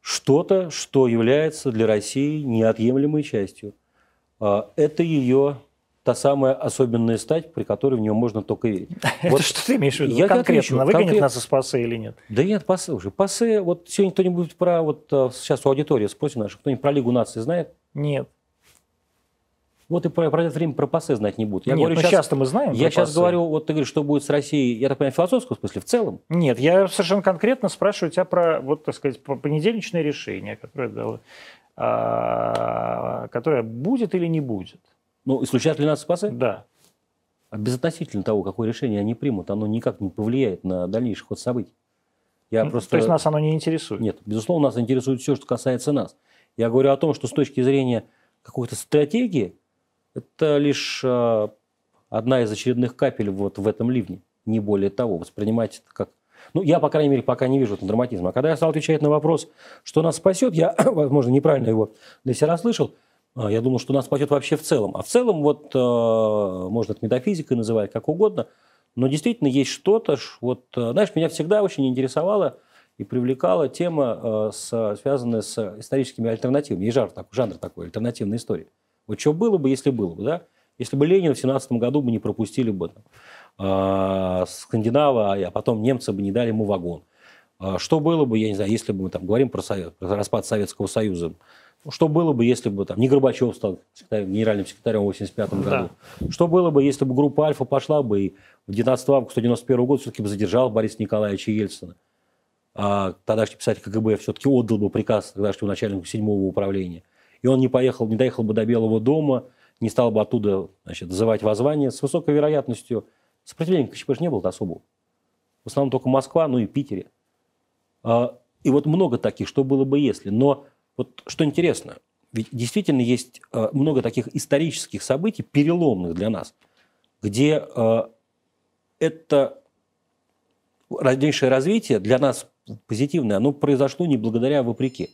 [SPEAKER 2] что-то, что является для России неотъемлемой частью. А, Это ее та самая особенная стать, при которой в нее можно только верить.
[SPEAKER 1] Это
[SPEAKER 2] Вот
[SPEAKER 1] что ты имеешь в виду?
[SPEAKER 2] я
[SPEAKER 1] конкретно, выгонит нас из пассы или нет?
[SPEAKER 2] Да нет, пасы уже. Пасы, вот сегодня кто-нибудь про, вот а, сейчас у аудитории спросит наша, кто-нибудь про Лигу наций знает?
[SPEAKER 1] Нет.
[SPEAKER 2] Вот и про, про это время про пасы знать не будут. Я
[SPEAKER 1] нет,
[SPEAKER 2] говорю
[SPEAKER 1] ну
[SPEAKER 2] сейчас,
[SPEAKER 1] сейчас-то мы знаем.
[SPEAKER 2] я сейчас говорю, вот ты говоришь, что будет с Россией, я так понимаю, в философском смысле, в целом.
[SPEAKER 1] Нет, я совершенно конкретно спрашиваю тебя про, вот, так сказать, про понедельничное решение, которое дало, а, которое будет или не будет.
[SPEAKER 2] Ну, исключают ли нас пасы?
[SPEAKER 1] Да.
[SPEAKER 2] А безотносительно того, какое решение они примут, оно никак не повлияет на дальнейший ход событий. Я
[SPEAKER 1] Ну,
[SPEAKER 2] просто...
[SPEAKER 1] То есть нас оно не интересует.
[SPEAKER 2] Нет, безусловно, нас интересует все, что касается нас. Я говорю о том, что с точки зрения какой-то стратегии, это лишь э, одна из очередных капель вот в этом ливне, не более того. Воспринимать это как... Ну, я, по крайней мере, пока не вижу этого драматизма. А когда я стал отвечать на вопрос, что нас спасет, я, возможно, неправильно его для себя расслышал, я думал, что нас спасет вообще в целом. А в целом, вот, э, можно это метафизикой называть, как угодно, но действительно есть что-то, вот, э, знаешь, меня всегда очень интересовала и привлекала тема, э, связанная с историческими альтернативами. Есть жанр такой, жанр такой, альтернативная история. Вот что было бы, если было бы, да? Если бы Ленина в 17 году бы не пропустили бы там, а, скандинава, а потом немцы бы не дали ему вагон. А, Что было бы, я не знаю, если бы мы там говорим про, совет, про распад Советского Союза, что было бы, если бы там не Горбачев стал генеральным секретарем в 1985 году? Что было бы, если бы группа Альфа пошла бы и в 19 августа 1991 года все-таки бы задержал Бориса Николаевича Ельцина? А тогдашний писатель КГБ все-таки отдал бы приказ тогдашнему начальнику седьмого управления. И он не поехал, не доехал бы до Белого дома, не стал бы оттуда значит, называть воззвание. С высокой вероятностью сопротивления КЧП же не было особого. В основном только Москва, ну и Питере. А, И вот много таких, что было бы если. Но вот что интересно, ведь действительно есть а, много таких исторических событий, переломных для нас, где а, это дальнейшее развитие для нас позитивное, оно произошло не благодаря, а вопреки.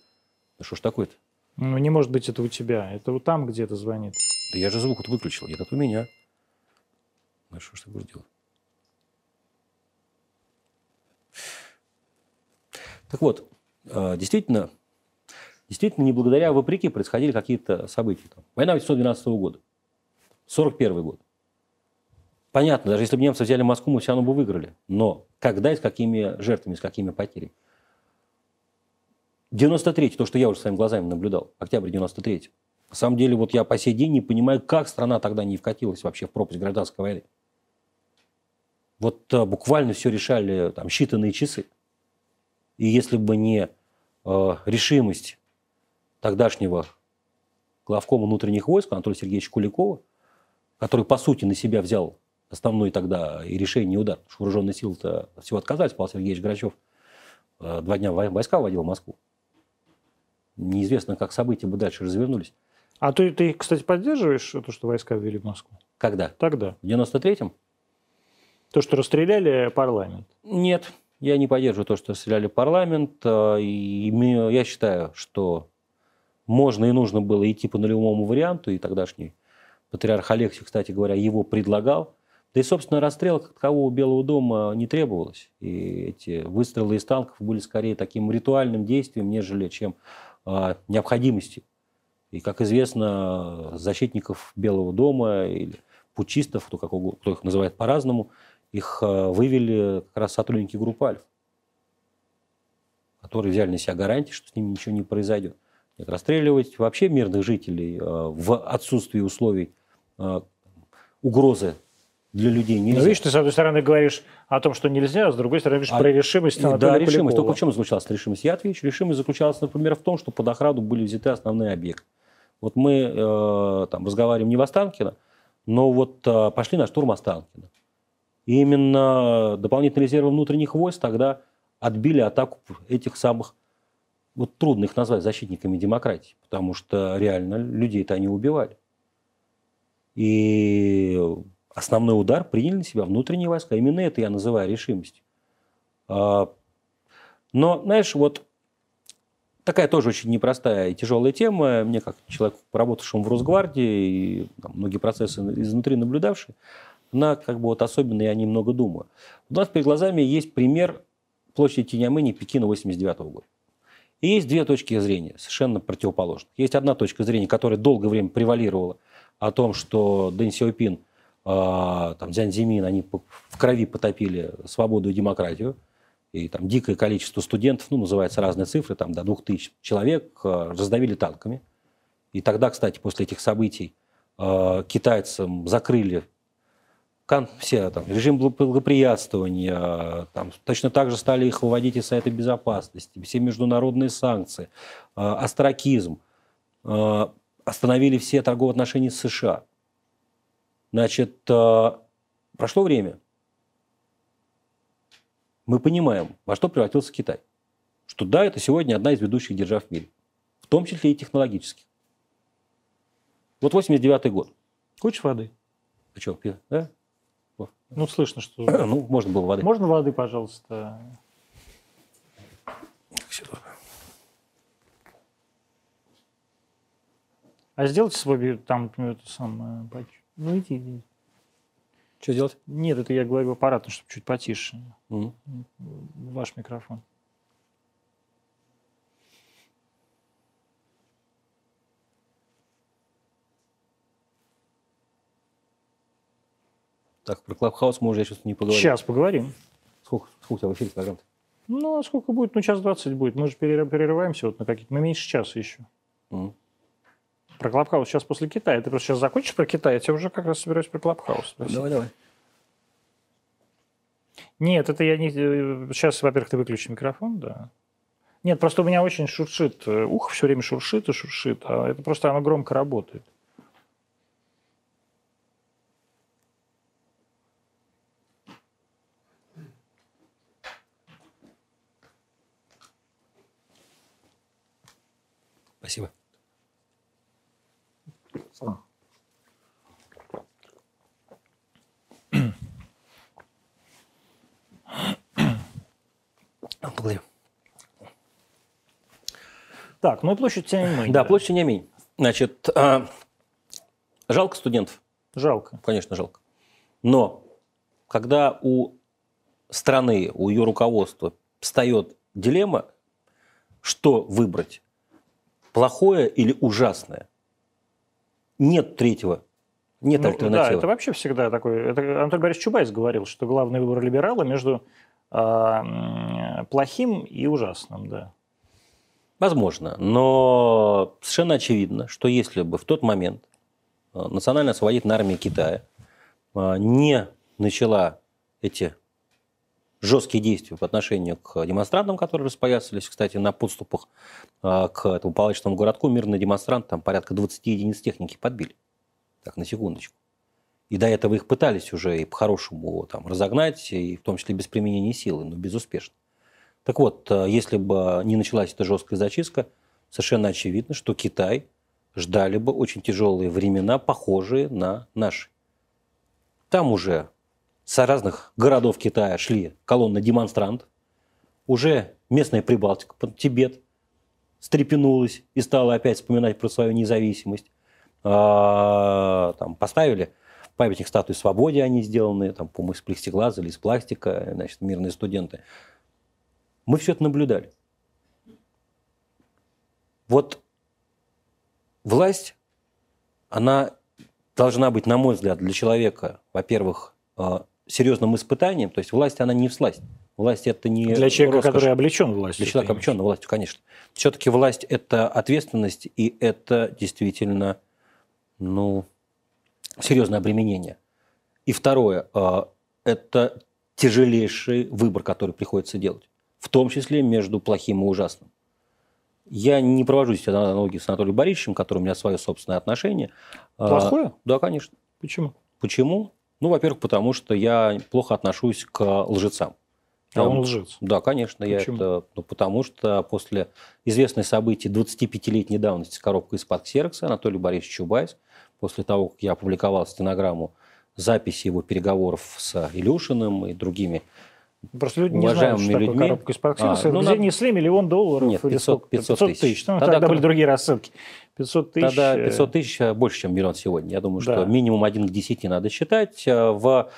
[SPEAKER 2] Да что ж такое-то?
[SPEAKER 1] Ну, не может быть это у тебя. Это вот там где-то звонит.
[SPEAKER 2] Да я же звук вот выключил, этот у меня. Ну что ж ты будешь делать? Так вот, э, действительно, действительно, не благодаря, а вопреки происходили какие-то события. Там. Война 1912 года, 41 год. Понятно, даже если бы немцы взяли Москву, мы все равно бы выиграли. Но когда и с какими жертвами, с какими потерями? 93 то, что я уже своими глазами наблюдал, октябрь 93 На самом деле, вот я по сей день не понимаю, как страна тогда не вкатилась вообще в пропасть гражданской войны. Вот э, буквально все решали там считанные часы. И если бы не э, решимость тогдашнего главкома внутренних войск Анатолия Сергеевича Куликова, который, по сути, на себя взял основной тогда и решение, и удар, потому что вооруженные силы-то всего отказались, Павел Сергеевич Грачев э, два дня вой- войска вводил в Москву. Неизвестно, как события бы дальше развернулись.
[SPEAKER 1] А ты, ты, кстати, поддерживаешь то, что войска ввели в Москву?
[SPEAKER 2] Когда?
[SPEAKER 1] Тогда.
[SPEAKER 2] В 93-м?
[SPEAKER 1] То, что расстреляли парламент.
[SPEAKER 2] Нет, я не поддерживаю то, что стреляли парламент. э, И я считаю, что можно и нужно было идти по нулевому варианту, и тогдашний патриарх Алексий, кстати говоря, его предлагал. Да и, собственно, расстрела как такового Белого дома не требовалось. И эти выстрелы из танков были скорее таким ритуальным действием, нежели чем а, необходимостью. И, как известно, защитников Белого дома или путчистов, кто, как угодно, кто их называет по-разному, их а, вывели как раз сотрудники группы Альфа, которые взяли на себя гарантии, что с ними ничего не произойдет. Нет, расстреливать вообще мирных жителей а, в отсутствии условий а, угрозы для людей нельзя.
[SPEAKER 1] Ну, видишь, ты с одной стороны говоришь о том, что нельзя, а с другой стороны говоришь
[SPEAKER 2] А-
[SPEAKER 1] про решимость
[SPEAKER 2] Да, решимость.
[SPEAKER 1] Куликова.
[SPEAKER 2] Только в чем заключалась решимость? Я отвечу. Решимость заключалась, например, в том, что под охрану были взяты основные объекты. Вот мы э, там разговариваем не в Останкино, но вот э, пошли на штурм Останкино. И именно дополнительные резервы внутренних войск тогда отбили атаку этих самых, вот трудно их назвать защитниками демократии, потому что реально людей-то они убивали. И основной удар приняли на себя внутренние войска. Именно это я называю решимостью. А, Но, знаешь, вот такая тоже очень непростая и тяжелая тема. Мне, как человек, работавшему в Росгвардии, и там, многие процессы изнутри наблюдавший, она как бы вот особенно я немного думаю. У нас перед глазами есть пример площади Тиньаньмэнь Пекина 89 года. И есть две точки зрения, совершенно противоположных. Есть одна точка зрения, которая долгое время превалировала о том, что Дэн Сяопин, э, там, Дзян Зимин, они в крови потопили свободу и демократию. И там дикое количество студентов, ну, называются разные цифры, там до двух тысяч человек, э, раздавили танками. И тогда, кстати, после этих событий э, китайцам закрыли все там, режим благоприятствования, там, точно так же стали их выводить из Совета Безопасности, все международные санкции, э, астракизм, э, остановили все торговые отношения с США. Значит, э, прошло время. Мы понимаем, во что превратился Китай. Что да, это сегодня одна из ведущих держав в мире. В том числе и технологически. Вот 89 год.
[SPEAKER 1] Хочешь воды?
[SPEAKER 2] А что, да?
[SPEAKER 1] Ну, слышно, что...
[SPEAKER 2] Ну, можно было воды.
[SPEAKER 1] Можно воды, пожалуйста? А сделайте свой там это самое... Ну, иди, иди.
[SPEAKER 2] Что делать?
[SPEAKER 1] Нет, это я говорю аппаратно, чтобы чуть потише.
[SPEAKER 2] Mm.
[SPEAKER 1] Ваш микрофон.
[SPEAKER 2] Так, про Клабхаус мы уже сейчас не поговорим.
[SPEAKER 1] Сейчас поговорим.
[SPEAKER 2] Сколько, сколько у тебя в эфире программ -то?
[SPEAKER 1] Ну, а сколько будет? Ну, час двадцать будет. Мы же перерываемся вот на какие-то... Мы меньше часа еще.
[SPEAKER 2] Mm.
[SPEAKER 1] Про Clubhouse сейчас после Китая. Ты просто сейчас закончишь про Китай, я тебя уже как раз собираюсь про Clubhouse.
[SPEAKER 2] Давай, давай.
[SPEAKER 1] Нет, это я не... Сейчас, во-первых, ты выключи микрофон, да. Нет, просто у меня очень шуршит. Ухо все время шуршит и шуршит. А это просто оно громко работает.
[SPEAKER 2] Спасибо. Благодарю.
[SPEAKER 1] Так, ну и площадь Тяньаньмэнь.
[SPEAKER 2] Да, площадь Тяньаньмэнь. Значит, а, жалко студентов.
[SPEAKER 1] Жалко.
[SPEAKER 2] Конечно, жалко. Но когда у страны, у ее руководства встает дилемма, что выбрать, плохое или ужасное, нет третьего, нет
[SPEAKER 1] ну,
[SPEAKER 2] альтернативы.
[SPEAKER 1] Да, это вообще всегда такой. Это Анатолий Борисович Чубайс говорил, что главный выбор либерала между э, плохим и ужасным, да.
[SPEAKER 2] Возможно, но совершенно очевидно, что если бы в тот момент э, Национальная освободительная армия Китая э, не начала эти жесткие действия по отношению к демонстрантам, которые распоясались, кстати, на подступах э, к этому палочному городку, мирные демонстранты, там порядка 20 единиц техники подбили. Так, на секундочку. И до этого их пытались уже и по-хорошему там, разогнать, и в том числе без применения силы, но безуспешно. Так вот, э, если бы не началась эта жесткая зачистка, совершенно очевидно, что Китай ждали бы очень тяжелые времена, похожие на наши. Там уже с разных городов Китая шли колонны демонстрантов. Уже местная Прибалтика, Тибет стрепенулась и стала опять вспоминать про свою независимость. А, там поставили памятник статуи свободе, они сделаны, там, по-моему, из плексиглаза или из пластика, значит, мирные студенты. Мы все это наблюдали. Вот власть, она должна быть, на мой взгляд, для человека, во-первых, а, серьезным испытанием. То есть власть, она не власть. Власть это не
[SPEAKER 1] Для человека,
[SPEAKER 2] роскошь.
[SPEAKER 1] который облечен властью.
[SPEAKER 2] Для человека, облеченного властью, конечно. Все-таки власть – это ответственность, и это действительно ну, серьезное обременение. И второе а, – это тяжелейший выбор, который приходится делать. В том числе между плохим и ужасным. Я не провожу здесь аналогии с Анатолием Борисовичем, который у меня свое собственное отношение.
[SPEAKER 1] А, Плохое?
[SPEAKER 2] Да, конечно.
[SPEAKER 1] Почему?
[SPEAKER 2] Почему? Ну, во-первых, потому что я плохо отношусь к лжецам.
[SPEAKER 1] А он лжец?
[SPEAKER 2] Да, конечно.
[SPEAKER 1] Почему?
[SPEAKER 2] Я это, ну, потому что после известной событий 25-летней давности с коробкой из-под ксерокса Анатолий Борисович Чубайс, после того, как я опубликовал стенограмму записи его переговоров с Илюшиным и другими
[SPEAKER 1] Просто люди не знают, что такое
[SPEAKER 2] людьми.
[SPEAKER 1] коробка из-под ксерокса,
[SPEAKER 2] А, ну,
[SPEAKER 1] где
[SPEAKER 2] надо-
[SPEAKER 1] несли миллион долларов.
[SPEAKER 2] Нет,
[SPEAKER 1] или
[SPEAKER 2] 500
[SPEAKER 1] сколько?
[SPEAKER 2] 500
[SPEAKER 1] тысяч. Ну,
[SPEAKER 2] Тогда
[SPEAKER 1] тогда были другие рассылки. 500 тысяч.
[SPEAKER 2] Тогда
[SPEAKER 1] э,
[SPEAKER 2] 500 тысяч э, больше, чем миллион сегодня. Я думаю,
[SPEAKER 1] Да.
[SPEAKER 2] что минимум 1 к 10 надо считать. Э, В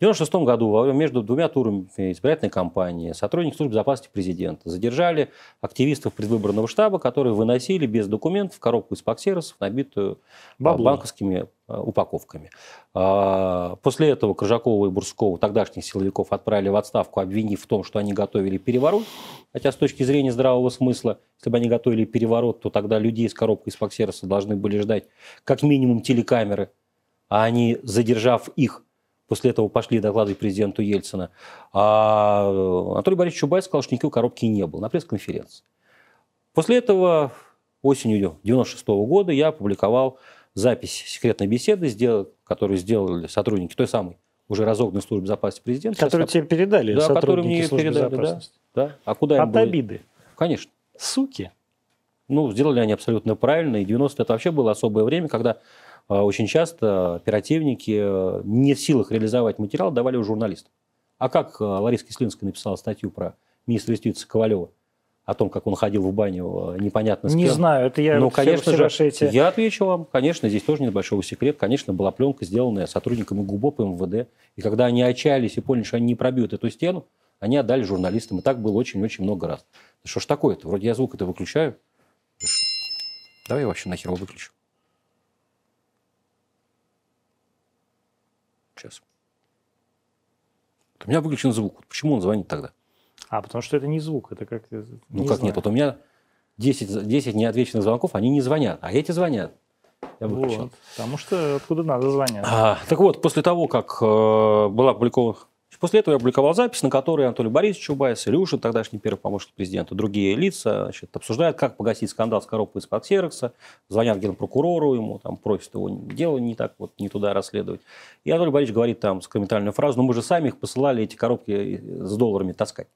[SPEAKER 2] 1996 году во время- между двумя турами избирательной кампании сотрудники службы безопасности президента задержали активистов предвыборного штаба, которые выносили без документов коробку из паксеросов, набитую э,
[SPEAKER 1] Бабло.
[SPEAKER 2] банковскими э, упаковками. А, После этого Крыжакова и Бурского, тогдашних силовиков, отправили в отставку, обвинив в том, что они готовили переворот. Хотя с точки зрения здравого смысла, если бы они готовили переворот, то тогда людей с коробкой из паксероса должны были ждать как минимум телекамеры, а они, задержав их, после этого пошли докладывать президенту Ельцина. А э, Анатолий Борисович Чубайс сказал, что никакой коробки не было на пресс-конференции. После этого осенью 1996 года я опубликовал запись секретной беседы, сделал- которую сделали сотрудники той самой уже разогнанной службы безопасности президента.
[SPEAKER 1] Которые
[SPEAKER 2] Сейчас
[SPEAKER 1] тебе передали
[SPEAKER 2] Да,
[SPEAKER 1] сотрудники
[SPEAKER 2] мне
[SPEAKER 1] службы
[SPEAKER 2] передали, да.
[SPEAKER 1] безопасности.
[SPEAKER 2] Да. А куда им
[SPEAKER 1] От
[SPEAKER 2] было-
[SPEAKER 1] обиды.
[SPEAKER 2] Конечно.
[SPEAKER 1] Суки.
[SPEAKER 2] Ну, сделали они абсолютно правильно. И 90 это вообще было особое время, когда э, очень часто оперативники э, не в силах реализовать материал давали у журналистов. А как э, Лариса Кислинская написала статью про министра юстиции Ковалева о том, как он ходил в баню э, непонятно с
[SPEAKER 1] Не
[SPEAKER 2] кем?
[SPEAKER 1] знаю, это я
[SPEAKER 2] ну, конечно
[SPEAKER 1] все
[SPEAKER 2] же,
[SPEAKER 1] ваши эти...
[SPEAKER 2] я отвечу вам. Конечно, здесь тоже нет большого секрета. Конечно, была пленка, сделанная сотрудниками ГУБОП и МВД. И когда они отчаялись и поняли, что они не пробьют эту стену, они отдали журналистам. И так было очень-очень много раз. Что ж такое-то? Вроде я звук это выключаю. Давай я вообще нахер его выключу. Сейчас. У меня выключен звук. Почему он звонит тогда?
[SPEAKER 1] А, потому что это не звук, это как...
[SPEAKER 2] Ну
[SPEAKER 1] не
[SPEAKER 2] как
[SPEAKER 1] знаю.
[SPEAKER 2] нет? Вот у меня 10, 10 неотвеченных звонков, они не звонят, а эти звонят. Я выключил.
[SPEAKER 1] Вот, потому что откуда надо звонят.
[SPEAKER 2] А, так вот, после того, как э, была опубликована... После этого я опубликовал запись, на которой Анатолий Борисович Чубайс, Илюшин, тогдашний первый помощник президента, другие лица значит, обсуждают, как погасить скандал с коробкой из-под ксерокса, звонят генпрокурору ему, там, просят его дело не так, вот не туда расследовать. И Анатолий Борисович говорит там скомментальную фразу, ну мы же сами их посылали, эти коробки с долларами таскать.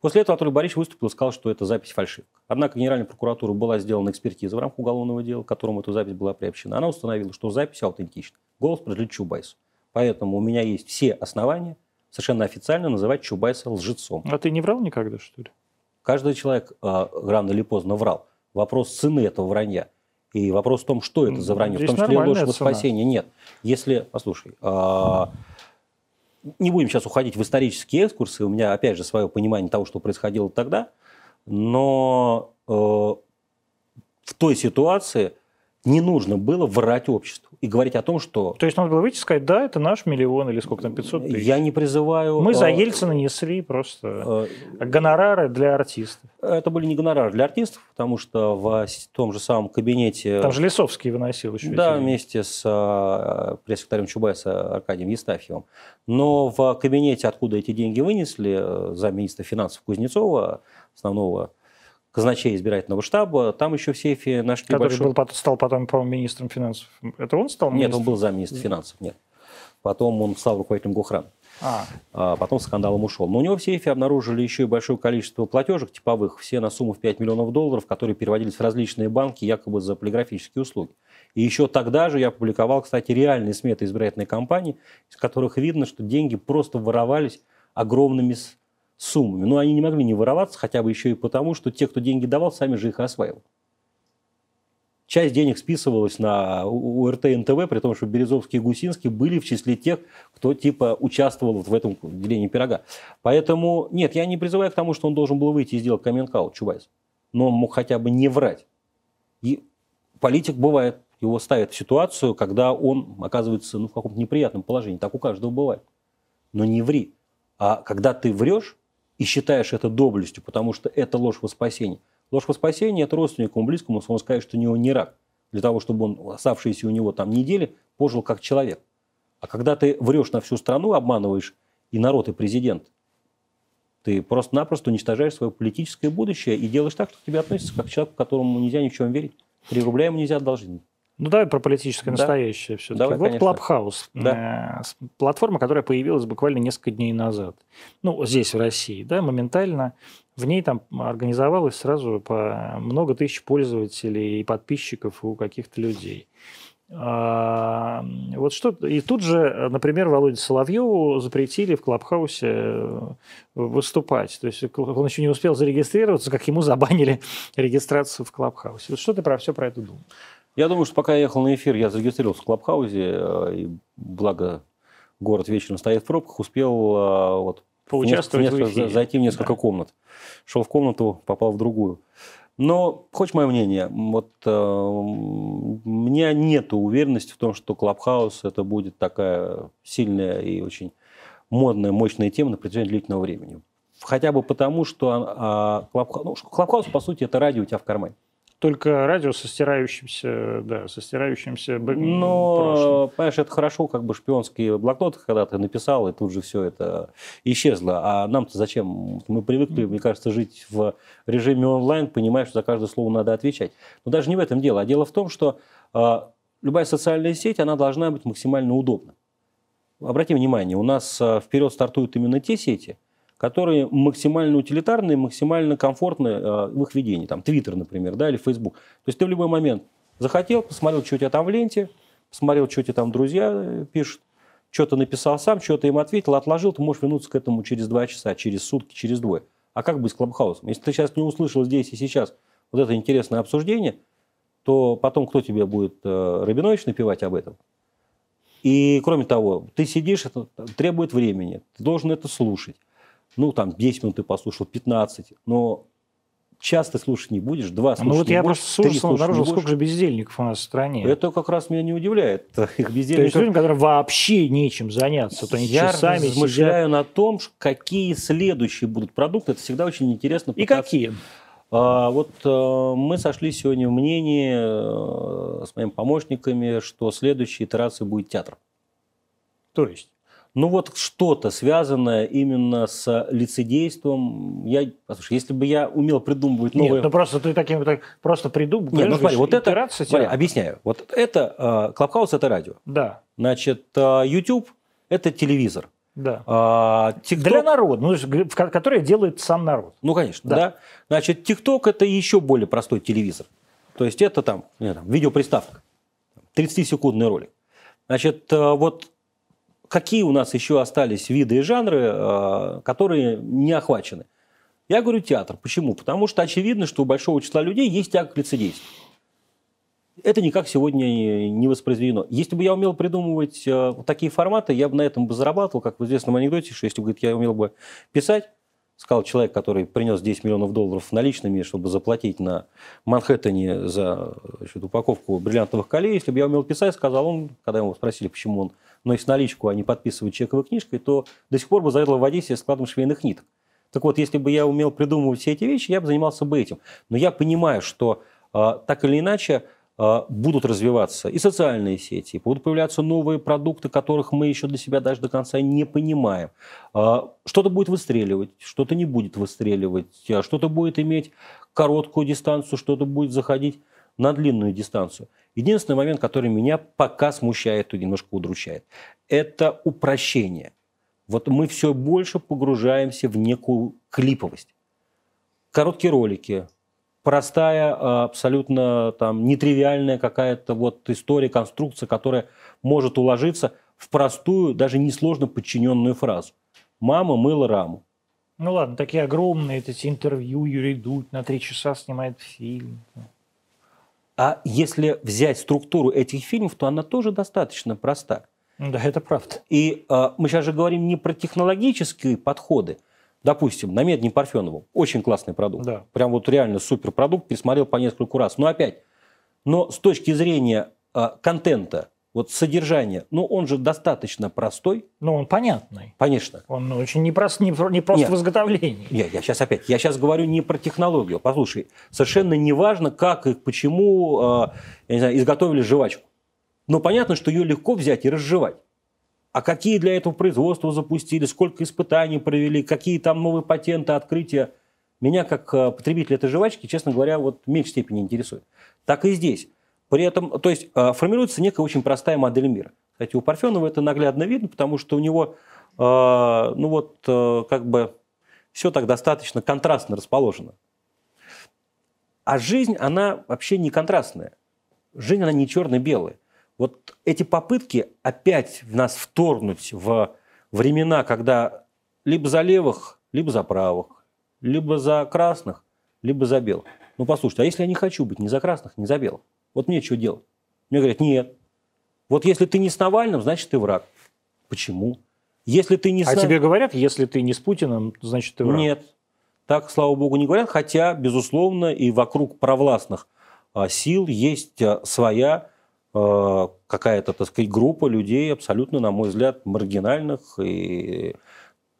[SPEAKER 2] После этого Анатолий Борисович выступил и сказал, что это запись фальшивка. Однако Генеральной прокуратурой была сделана экспертиза в рамках уголовного дела, к которому эта запись была приобщена. Она установила, что запись аутентична. Голос принадлежит Чубайсу. Поэтому у меня есть все основания совершенно официально называть Чубайса лжецом.
[SPEAKER 1] А ты не врал никогда, что ли?
[SPEAKER 2] Каждый человек э, рано или поздно врал. Вопрос цены этого вранья. И вопрос в том, что это за вранье.
[SPEAKER 1] Здесь
[SPEAKER 2] в том числе ложь во
[SPEAKER 1] цена.
[SPEAKER 2] спасение. Нет. Если, послушай, а, не будем сейчас уходить в исторические экскурсы. У меня, опять же, свое понимание того, что происходило тогда. Но э, в той ситуации не нужно было врать обществу и говорить о том, что
[SPEAKER 1] То есть надо было выйти и сказать, да, это наш миллион или сколько там, 500 тысяч.
[SPEAKER 2] я не призываю...
[SPEAKER 1] Мы за
[SPEAKER 2] э,
[SPEAKER 1] Ельцина несли просто
[SPEAKER 2] э,
[SPEAKER 1] гонорары для артистов.
[SPEAKER 2] Это были не гонорары для артистов, потому что в том же самом кабинете...
[SPEAKER 1] Там же Лисовский выносил еще.
[SPEAKER 2] Да,
[SPEAKER 1] эти-
[SPEAKER 2] вместе с э, пресс-секретарем Чубайса Аркадием Естафьевым. Но в кабинете, откуда эти деньги вынесли, э, замминистра финансов Кузнецова, основного казначея избирательного штаба, там еще в сейфе нашли
[SPEAKER 1] Который
[SPEAKER 2] большой...
[SPEAKER 1] был, стал потом, по-моему, министром финансов. Это он стал
[SPEAKER 2] Нет,
[SPEAKER 1] министром?
[SPEAKER 2] он был замминистра финансов, нет. Потом он стал руководителем Гохрана.
[SPEAKER 1] А,
[SPEAKER 2] а потом скандалом ушел. Но у него в сейфе обнаружили еще и большое количество платежек типовых, все на сумму в 5 миллионов долларов, которые переводились в различные банки якобы за полиграфические услуги. И еще тогда же я опубликовал, кстати, реальные сметы избирательной кампании, из которых видно, что деньги просто воровались огромными суммами. Но они не могли не вороваться, хотя бы еще и потому, что те, кто деньги давал, сами же их осваивал. Часть денег списывалась на УРТ НТВ, при том, что Березовский и Гусинский были в числе тех, кто типа участвовал вот в этом делении пирога. Поэтому, нет, я не призываю к тому, что он должен был выйти и сделать коммент-аут, Чубайс. Но он мог хотя бы не врать. И политик бывает, его ставят в ситуацию, когда он оказывается ну, в каком-то неприятном положении. Так у каждого бывает. Но не ври. А когда ты врешь и считаешь это доблестью, потому что это ложь во спасение. Ложь во спасение – это родственнику близкому, он скажет, что у него не рак. Для того, чтобы он оставшиеся у него там недели пожил как человек. А когда ты врешь на всю страну, обманываешь и народ, и президент, ты просто-напросто уничтожаешь свое политическое будущее и делаешь так, что к тебе относятся как к человеку, которому нельзя ни в чем верить. Три рубля ему нельзя одолжить.
[SPEAKER 1] Ну, давай про политическое
[SPEAKER 2] Да.
[SPEAKER 1] настоящее все-таки.
[SPEAKER 2] Давай,
[SPEAKER 1] вот
[SPEAKER 2] конечно.
[SPEAKER 1] Клабхаус.
[SPEAKER 2] Да.
[SPEAKER 1] Э, Платформа, которая появилась буквально несколько дней назад. Ну, здесь, в России, да, моментально. В ней там организовалось сразу по много тысяч пользователей и подписчиков у каких-то людей. А, Вот что... И тут же, например, Володе Соловьеву запретили в Клабхаусе э, выступать. То есть он еще не успел зарегистрироваться, как ему забанили регистрацию в Клабхаусе. Вот что ты про все про это думаешь?
[SPEAKER 2] Я думаю, что пока я ехал на эфир, я зарегистрировался в Клабхаусе, э, и благо город вечером стоит в пробках, успел э, вот,
[SPEAKER 1] Поучаствовать
[SPEAKER 2] в
[SPEAKER 1] в
[SPEAKER 2] несколько-
[SPEAKER 1] эфире.
[SPEAKER 2] зайти в несколько
[SPEAKER 1] Да.
[SPEAKER 2] комнат. Шел в комнату, попал в другую. Но, хочешь мое мнение, вот э, у меня нет уверенности в том, что Clubhouse это будет такая сильная и очень модная, мощная тема на протяжении длительного времени. Хотя бы потому, что а, Clubhouse, ну, Clubhouse, по сути, это радио у тебя в кармане.
[SPEAKER 1] Только радио со стирающимся, да, со стирающимся б- прошлым.
[SPEAKER 2] Но, понимаешь, это хорошо, как бы шпионские блокноты, когда ты написал, и тут же все это исчезло. А нам-то зачем? Мы привыкли, мне кажется, жить в режиме онлайн, понимая, что за каждое слово надо отвечать. Но даже не в этом дело. А дело в том, что э, любая социальная сеть, она должна быть максимально удобна. Обрати внимание, у нас э, вперед стартуют именно те сети, которые максимально утилитарные, максимально комфортны э, в их ведении. Там Твиттер, например, да, или Фейсбук. То есть ты в любой момент захотел, посмотрел, что у тебя там в ленте, посмотрел, что тебе там друзья э, пишут, что-то написал сам, что-то им ответил, отложил, ты можешь вернуться к этому через два часа, через сутки, через двое. А как быть с Клабхаусом? Если ты сейчас не услышал здесь и сейчас вот это интересное обсуждение, то потом кто тебе будет э, Рабинович напевать об этом? И кроме того, ты сидишь, это требует времени, ты должен это слушать. Ну, там, 10 минут ты послушал, 15, но час ты слушать не будешь, два слушать
[SPEAKER 1] Ну вот я просто с ужасом обнаружил, сколько же бездельников у нас в стране.
[SPEAKER 2] Это как раз меня не удивляет. Их
[SPEAKER 1] То есть
[SPEAKER 2] бездельников
[SPEAKER 1] людям, которым вообще нечем заняться, то они
[SPEAKER 2] я
[SPEAKER 1] часами сидят.
[SPEAKER 2] размышляю на том, какие следующие будут продукты. Это всегда очень интересно.
[SPEAKER 1] И
[SPEAKER 2] пытаться-
[SPEAKER 1] какие?
[SPEAKER 2] А, вот э, мы сошли сегодня в мнении э, с моими помощниками, что следующей итерацией будет театр.
[SPEAKER 1] То есть?
[SPEAKER 2] Ну вот что-то связанное именно с лицедейством. Я, послушай, если бы я умел придумывать новые...
[SPEAKER 1] Нет, ну просто ты таким так просто придумал.
[SPEAKER 2] Нет, ну смотри, вот это...
[SPEAKER 1] итерация
[SPEAKER 2] Смотри, объясняю. Вот это... Клабхаус – это радио.
[SPEAKER 1] Да,
[SPEAKER 2] Значит, э, YouTube – это телевизор.
[SPEAKER 1] да.
[SPEAKER 2] А, TikTok
[SPEAKER 1] Для народа, ну, который делает сам народ.
[SPEAKER 2] Ну, конечно,
[SPEAKER 1] Да.
[SPEAKER 2] да. Значит, ТикТок это еще более простой телевизор. То есть это там, не там видеоприставка, 30-секундный ролик. Значит, э, вот какие у нас еще остались виды и жанры, э, которые не охвачены? Я говорю театр. Почему? Потому что очевидно, что у большого числа людей есть тяга к лицедейству. Это никак сегодня не- воспроизведено. Если бы я умел придумывать э, такие форматы, я бы на этом бы зарабатывал, как в известном анекдоте, что если бы говорит, я умел бы писать, сказал человек, который принес 10 миллионов долларов наличными, чтобы заплатить на Манхэттене за значит, упаковку бриллиантовых колей. Если бы я умел писать, сказал он, когда его спросили, почему он носит наличку, а не подписывает чековой книжкой, то до сих пор бы заведовал в Одессе складом швейных ниток. Так вот, если бы я умел придумывать все эти вещи, я бы занимался бы этим. Но я понимаю, что э, так или иначе будут развиваться и социальные сети, будут появляться новые продукты, которых мы еще для себя даже до конца не понимаем. Э, Что-то будет выстреливать, что-то не будет выстреливать, э, что-то будет иметь короткую дистанцию, что-то будет заходить на длинную дистанцию. Единственный момент, который меня пока смущает и немножко удручает, это упрощение. Вот мы все больше погружаемся в некую клиповость. Короткие ролики, простая, а, абсолютно там нетривиальная какая-то вот история, конструкция, которая может уложиться в простую, даже несложно подчиненную фразу. Мама мыла раму.
[SPEAKER 1] Ну ладно, такие огромные эти интервью, Юрий Дудь на три часа снимает фильм.
[SPEAKER 2] А если взять структуру этих фильмов, то она тоже достаточно проста.
[SPEAKER 1] Да, это правда.
[SPEAKER 2] И э, мы сейчас же говорим не про технологические подходы. Допустим, на Медне Парфенову очень классный продукт.
[SPEAKER 1] Да.
[SPEAKER 2] Прям вот реально супер продукт, пересмотрел по нескольку раз. Но опять, но с точки зрения э, контента, вот содержания, ну он же достаточно простой,
[SPEAKER 1] Ну, он понятный.
[SPEAKER 2] конечно.
[SPEAKER 1] Он очень непрост, не, про- не просто
[SPEAKER 2] Нет.
[SPEAKER 1] в изготовлении.
[SPEAKER 2] Я, я сейчас опять, я сейчас говорю не про технологию. Послушай, совершенно не важно, как и почему э, я не знаю, изготовили жвачку. Но понятно, что ее легко взять и разжевать. А какие для этого производства запустили, сколько испытаний провели, какие там новые патенты, открытия. Меня, как э, потребителя этой жвачки, честно говоря, вот в меньшей степени интересует. Так и здесь. При этом, то есть э, формируется некая очень простая модель мира. Кстати, у Парфенова это наглядно видно, потому что у него, э, ну вот, как бы все так достаточно контрастно расположено. А жизнь, она вообще не контрастная. Жизнь, она не черно-белая. Вот эти попытки опять в нас вторгнуть в времена, когда либо за левых, либо за правых, либо за красных, либо за белых. Ну, послушайте, а если я не хочу быть ни за красных, ни за белых? Вот мне что делать? Мне говорят, нет. Вот если ты не с Навальным, значит, ты враг. Почему? Если ты не
[SPEAKER 1] а
[SPEAKER 2] с...
[SPEAKER 1] тебе говорят, если ты не с Путиным, значит, ты враг?
[SPEAKER 2] Нет. Так, слава богу, не говорят. Хотя, безусловно, и вокруг провластных а, сил есть а, своя а, какая-то, так сказать, группа людей, абсолютно, на мой взгляд, маргинальных. И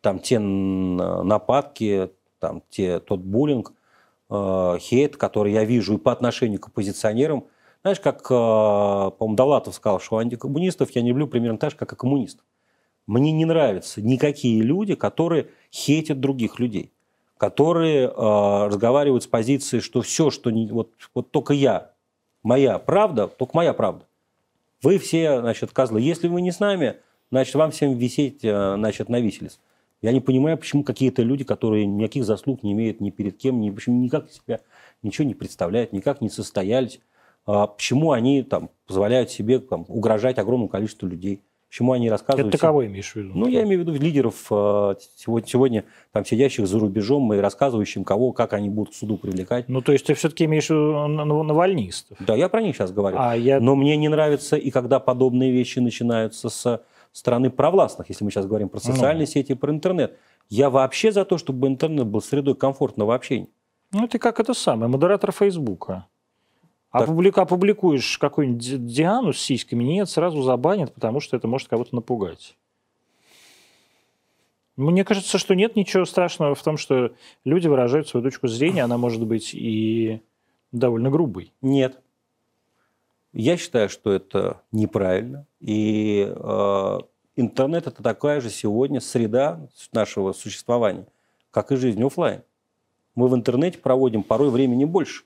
[SPEAKER 2] там те нападки, там те, тот буллинг, хейт, который я вижу и по отношению к оппозиционерам. Знаешь, как, по-моему, Далатов сказал, что антикоммунистов я не люблю примерно так же, как и коммунистов. Мне не нравятся никакие люди, которые хейтят других людей которые э, разговаривают с позиции, что все, что не, вот, вот только я, моя правда, только моя правда. Вы все, значит, козлы. Если вы не с нами, значит, вам всем висеть, э, значит, на виселиц. Я не понимаю, почему какие-то люди, которые никаких заслуг не имеют ни перед кем, ни, почему никак себя ничего не представляют, никак не состоялись, э, почему они там позволяют себе там, угрожать огромному количеству людей. Почему они рассказывают...
[SPEAKER 1] Это кого имеешь в виду?
[SPEAKER 2] Ну, я имею в виду лидеров э, сегодня, сегодня там сидящих за рубежом и рассказывающим, кого, как они будут к суду привлекать.
[SPEAKER 1] Ну, то есть ты все-таки имеешь в виду навальнистов?
[SPEAKER 2] Да, я про них сейчас говорю.
[SPEAKER 1] А я...
[SPEAKER 2] Но мне не нравится и когда подобные вещи начинаются с стороны провластных, если мы сейчас говорим про социальные ну. сети, про интернет. Я вообще за то, чтобы интернет был средой комфортного общения.
[SPEAKER 1] Ну, ты как это самое, модератор Фейсбука. Опублик, опубликуешь какую-нибудь Диану с сиськами, нет, сразу забанят, потому что это может кого-то напугать. Мне кажется, что нет ничего страшного в том, что люди выражают свою точку зрения, она может быть и довольно грубой.
[SPEAKER 2] Нет. Я считаю, что это неправильно. И э, интернет это такая же сегодня среда нашего существования, как и жизнь офлайн. Мы в интернете проводим порой времени больше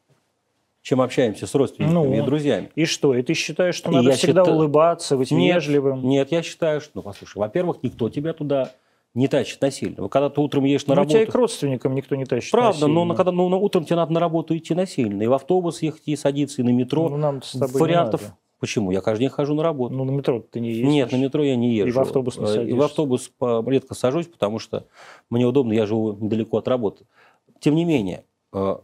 [SPEAKER 2] чем общаемся с родственниками ну, и друзьями.
[SPEAKER 1] И что? И ты считаешь, что и надо всегда считаю... улыбаться, быть
[SPEAKER 2] нет,
[SPEAKER 1] вежливым?
[SPEAKER 2] Нет, я считаю, что, ну, послушай, во-первых, никто тебя туда не тащит насильно. Когда ты утром едешь на
[SPEAKER 1] ну,
[SPEAKER 2] работу...
[SPEAKER 1] тебя и к родственникам никто не тащит
[SPEAKER 2] Правда,
[SPEAKER 1] насильно.
[SPEAKER 2] но когда ну, утром тебе надо на работу идти насильно. И в автобус ехать, и садиться, и на метро.
[SPEAKER 1] Ну, нам с тобой
[SPEAKER 2] Вариантов...
[SPEAKER 1] не надо.
[SPEAKER 2] Почему? Я каждый день хожу на работу.
[SPEAKER 1] Ну, на метро ты не ездишь?
[SPEAKER 2] Нет, на метро я не езжу.
[SPEAKER 1] И в автобус не садишься?
[SPEAKER 2] И в автобус редко сажусь, потому что мне удобно, я живу недалеко от работы. Тем не менее, э,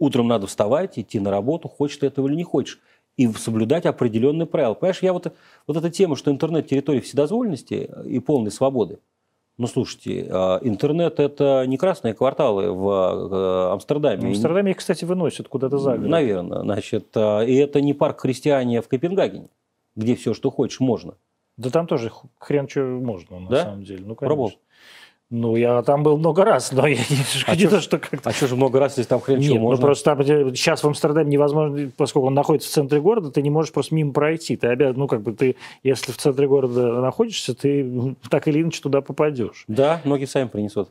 [SPEAKER 2] Утром надо вставать, идти на работу, хочешь ты этого или не хочешь. И соблюдать определенные правила. Понимаешь, я вот, вот эта тема, что интернет – территория вседозволенности и полной свободы. Ну, слушайте, а, интернет – это не красные кварталы в э, Амстердаме.
[SPEAKER 1] В Амстердаме их, кстати, выносят куда-то за город.
[SPEAKER 2] Наверное. Значит, а, и это не парк христиане в Копенгагене, где все, что хочешь, можно.
[SPEAKER 1] Да там тоже хрен что можно, на да? самом деле. Ну, конечно.
[SPEAKER 2] Пробовал?
[SPEAKER 1] Ну, я там был много раз, но я не,
[SPEAKER 2] а не то, что как-то... А что же много раз, если там хрен
[SPEAKER 1] чего
[SPEAKER 2] ну можно?
[SPEAKER 1] ну просто там, сейчас в Амстердаме невозможно, поскольку он находится в центре города, ты не можешь просто мимо пройти. Ты обязан, ну, как бы ты, если в центре города находишься, ты так или иначе туда попадешь.
[SPEAKER 2] Да, ноги сами принесут.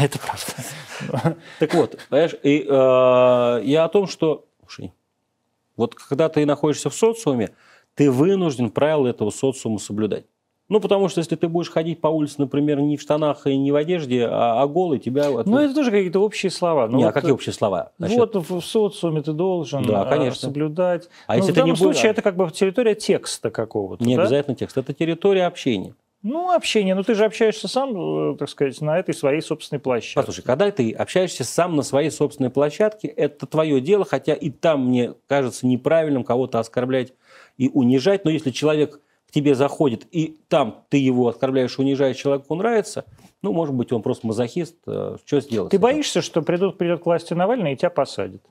[SPEAKER 1] Это правда.
[SPEAKER 2] Так вот, понимаешь, и, э, я о том, что... Слушай, вот когда ты находишься в социуме, ты вынужден правила этого социума соблюдать. Ну, потому что если ты будешь ходить по улице, например, не в штанах и не в одежде, а, а голый, тебя...
[SPEAKER 1] Ну, это тоже какие-то общие слова.
[SPEAKER 2] Ну, не, а вот, а какие общие слова?
[SPEAKER 1] Значит... Вот в социуме ты должен да, а, конечно. соблюдать.
[SPEAKER 2] А Но если
[SPEAKER 1] в данном
[SPEAKER 2] не
[SPEAKER 1] случае это как бы территория текста какого-то,
[SPEAKER 2] Не
[SPEAKER 1] да?
[SPEAKER 2] обязательно текст, это территория общения.
[SPEAKER 1] Ну, общение. Но ты же общаешься сам, э, так сказать, на этой своей собственной площадке.
[SPEAKER 2] Послушай, когда ты общаешься сам на своей собственной площадке, это твое дело, хотя и там, мне кажется, неправильным кого-то оскорблять и унижать. Но если человек тебе заходит, и там ты его оскорбляешь, унижаешь, человеку нравится, ну, может быть, он просто мазохист, э, что сделать?
[SPEAKER 1] Ты боишься, что придут, придет к власти Навальный и тебя посадят?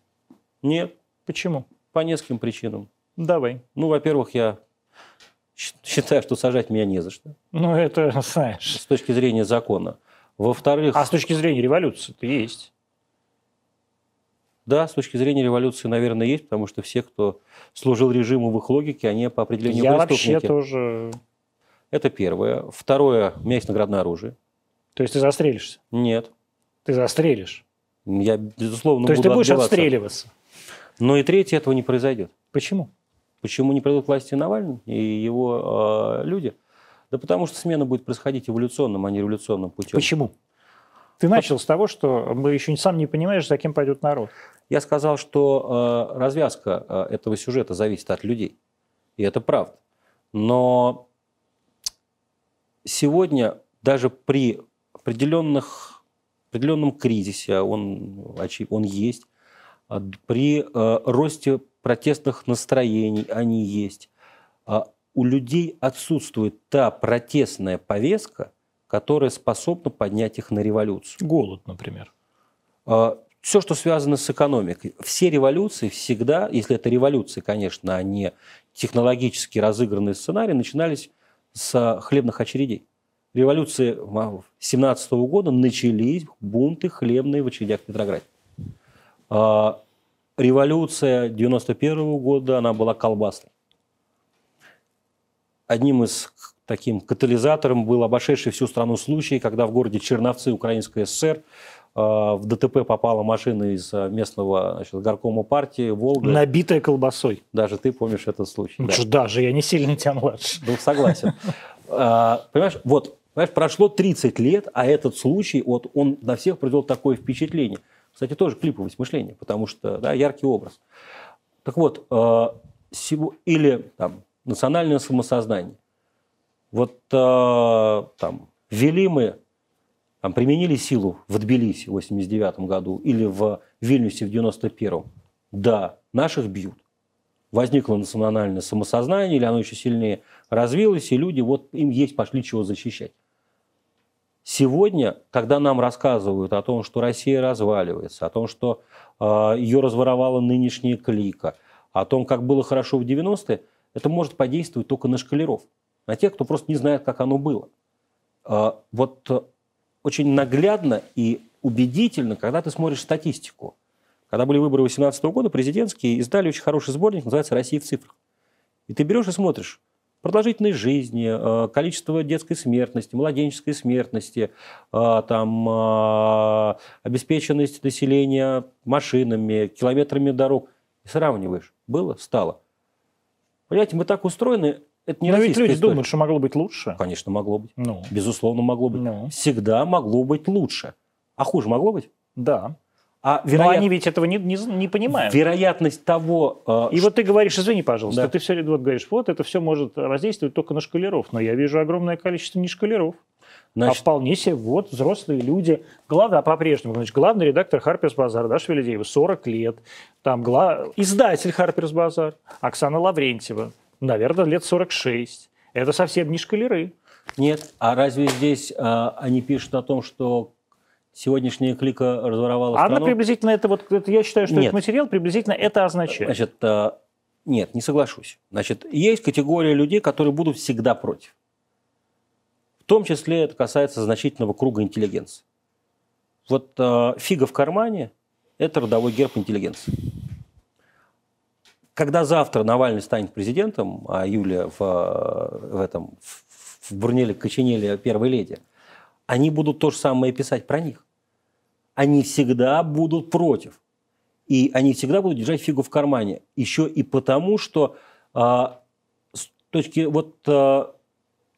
[SPEAKER 2] Нет.
[SPEAKER 1] Почему?
[SPEAKER 2] По нескольким причинам.
[SPEAKER 1] Давай.
[SPEAKER 2] Ну, во-первых, я считаю, что сажать меня не за что.
[SPEAKER 1] Ну, это знаешь.
[SPEAKER 2] С точки зрения закона. Во-вторых...
[SPEAKER 1] А с точки зрения революции-то есть.
[SPEAKER 2] Да, с точки зрения революции, наверное, есть, потому что все, кто служил режиму в их логике, они по определению
[SPEAKER 1] Я
[SPEAKER 2] преступники.
[SPEAKER 1] вообще тоже...
[SPEAKER 2] Это первое. Второе, у меня есть наградное оружие.
[SPEAKER 1] То есть ты застрелишься?
[SPEAKER 2] Нет.
[SPEAKER 1] Ты застрелишь?
[SPEAKER 2] Я, безусловно,
[SPEAKER 1] То есть
[SPEAKER 2] буду
[SPEAKER 1] ты будешь
[SPEAKER 2] отбиваться.
[SPEAKER 1] отстреливаться?
[SPEAKER 2] Но и третье, этого не произойдет.
[SPEAKER 1] Почему?
[SPEAKER 2] Почему не придут к власти Навальный и его э, люди? Да потому что смена будет происходить эволюционным, а не революционным путем.
[SPEAKER 1] Почему? Ты начал с того, что мы еще сам не понимаешь, за кем пойдет народ.
[SPEAKER 2] Я сказал, что э, развязка э, этого сюжета зависит от людей. И это правда. Но сегодня даже при определенных, определенном кризисе, он, он есть, а при э, росте протестных настроений, они есть, а у людей отсутствует та протестная повестка, которая способна поднять их на революцию.
[SPEAKER 1] Голод, например.
[SPEAKER 2] А, Все, что связано с экономикой. Все революции всегда, если это революции, конечно, а не технологически разыгранные сценарии, начинались с хлебных очередей. Революции 17 года начались бунты хлебные в очередях в Петрограде. А, революция 91 года, она была колбасной. Одним из таким катализатором был обошедший всю страну случай, когда в городе Черновцы, Украинская ССР, а, в ДТП попала машина из а, местного значит, горкома партии «Волга».
[SPEAKER 1] Набитая колбасой.
[SPEAKER 2] Даже ты помнишь этот случай.
[SPEAKER 1] Ну, да. Даже, я не сильно тебя младше.
[SPEAKER 2] Ну, согласен. А, понимаешь, вот, понимаешь, прошло 30 лет, а этот случай, вот, он на всех произвел такое впечатление. Кстати, тоже клиповость мышления, потому что, да, яркий образ. Так вот, или там, национальное самосознание. Вот там, ввели мы там, применили силу в Тбилиси в 89 году или в Вильнюсе в 91 да, наших бьют. Возникло национальное самосознание, или оно еще сильнее развилось, и люди, вот им есть пошли чего защищать. Сегодня, когда нам рассказывают о том, что Россия разваливается, о том, что э, ее разворовала нынешняя клика, о том, как было хорошо в 90-е, это может подействовать только на шкалеров, на тех, кто просто не знает, как оно было. Э, вот очень наглядно и убедительно, когда ты смотришь статистику. Когда были выборы 2018 года, президентские, издали очень хороший сборник, называется «Россия в цифрах». И ты берешь и смотришь продолжительность жизни, э, количество детской смертности, младенческой смертности, э, там, э, обеспеченность населения машинами, километрами дорог. И сравниваешь. Было? Стало. Понимаете, мы так устроены, это не
[SPEAKER 1] Но ведь люди история. думают, что могло быть лучше.
[SPEAKER 2] Конечно, могло быть. Ну. Безусловно, могло быть. Ну. Всегда могло быть лучше. А хуже могло быть?
[SPEAKER 1] Да. А вероят... Но они ведь этого не, не, не понимают.
[SPEAKER 2] Вероятность того...
[SPEAKER 1] Э, И что... вот ты говоришь, извини, пожалуйста, да. ты все вот говоришь, вот это все может воздействовать только на шкалеров. Но я вижу огромное количество не шкалеров. А Значит... А вполне себе вот взрослые люди. Главное, а по-прежнему, значит, главный редактор Харперс Базар, Даша Велидеева, 40 лет. Там гла... издатель Харперс Базар, Оксана Лаврентьева, наверное, лет 46. Это совсем не шкалеры.
[SPEAKER 2] Нет, а разве здесь а, они пишут о том, что сегодняшняя клика разворовала
[SPEAKER 1] Она страну? приблизительно это вот, это, я считаю, что нет. этот материал приблизительно это означает.
[SPEAKER 2] Значит, а, нет, не соглашусь. Значит, есть категория людей, которые будут всегда против. В том числе это касается значительного круга интеллигенции. Вот а, фига в кармане – это родовой герб интеллигенции. Когда завтра Навальный станет президентом, а Юлия в, в этом в Бурнеле Коченеле первой леди, они будут то же самое писать про них. Они всегда будут против. И они всегда будут держать фигу в кармане. Еще и потому, что а, с точки вот а,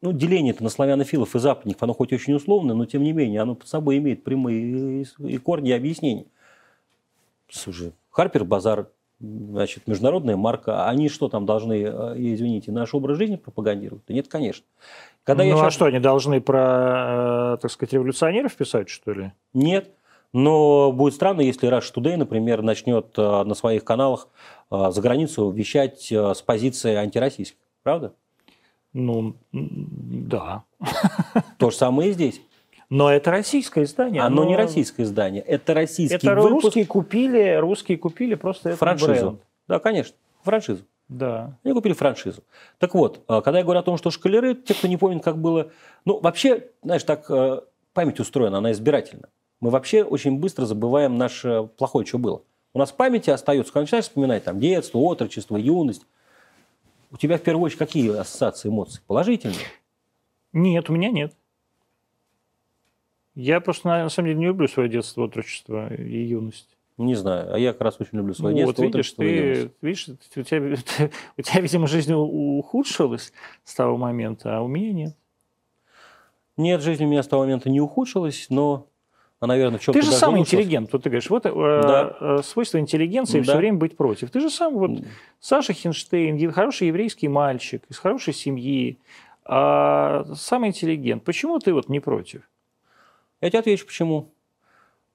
[SPEAKER 2] ну, деление-то на славянофилов и западников, оно хоть очень условное, но тем не менее, оно под собой имеет прямые и корни и объяснения. Слушай, Харпер Базар значит, международная марка, они что там должны, э, извините, наш образ жизни пропагандировать? Да нет, конечно.
[SPEAKER 1] Когда ну я а сейчас... что, они должны про, э, так сказать, революционеров писать, что ли?
[SPEAKER 2] Нет. Но будет странно, если Rush Today, например, начнет э, на своих каналах за границу вещать с позиции антироссийской. Правда?
[SPEAKER 1] Ну, да.
[SPEAKER 2] То же самое и здесь.
[SPEAKER 1] Но это российское издание.
[SPEAKER 2] Оно, оно не российское издание, это российский
[SPEAKER 1] это
[SPEAKER 2] выпуск.
[SPEAKER 1] русские купили, русские купили просто этот
[SPEAKER 2] франшизу.
[SPEAKER 1] бренд.
[SPEAKER 2] Да, конечно, франшизу.
[SPEAKER 1] Да.
[SPEAKER 2] Они купили франшизу. Так вот, э, когда я говорю о том, что шкалеры, те, кто не помнит, как было... Ну, вообще, знаешь, так э, память устроена, она избирательна. Мы вообще очень быстро забываем наше плохое, что было. У нас в памяти остается, когда начинаешь вспоминать там детство, отрочество, юность, у тебя в первую очередь какие ассоциации, эмоции? Положительные?
[SPEAKER 1] Нет, у меня нет. Я просто, на самом деле, не люблю свое детство, отрочество и юность.
[SPEAKER 2] Не знаю. А я как раз очень люблю свое
[SPEAKER 1] вот,
[SPEAKER 2] детство.
[SPEAKER 1] видишь,
[SPEAKER 2] и юность.
[SPEAKER 1] ты, видишь, у тебя, у тебя, видимо, жизнь ухудшилась с того момента, а у меня нет.
[SPEAKER 2] Нет, жизнь у меня с того момента не ухудшилась, но, наверное, в чем-то
[SPEAKER 1] Ты же сам
[SPEAKER 2] улучшилась.
[SPEAKER 1] интеллигент. Вот ты говоришь, вот э,
[SPEAKER 2] Да.
[SPEAKER 1] э, свойство интеллигенции
[SPEAKER 2] Да.
[SPEAKER 1] все время быть против. Ты же сам вот Саша Хинштейн, хороший еврейский мальчик, из хорошей семьи, а сам интеллигент. Почему ты вот не против?
[SPEAKER 2] Я тебе отвечу, почему.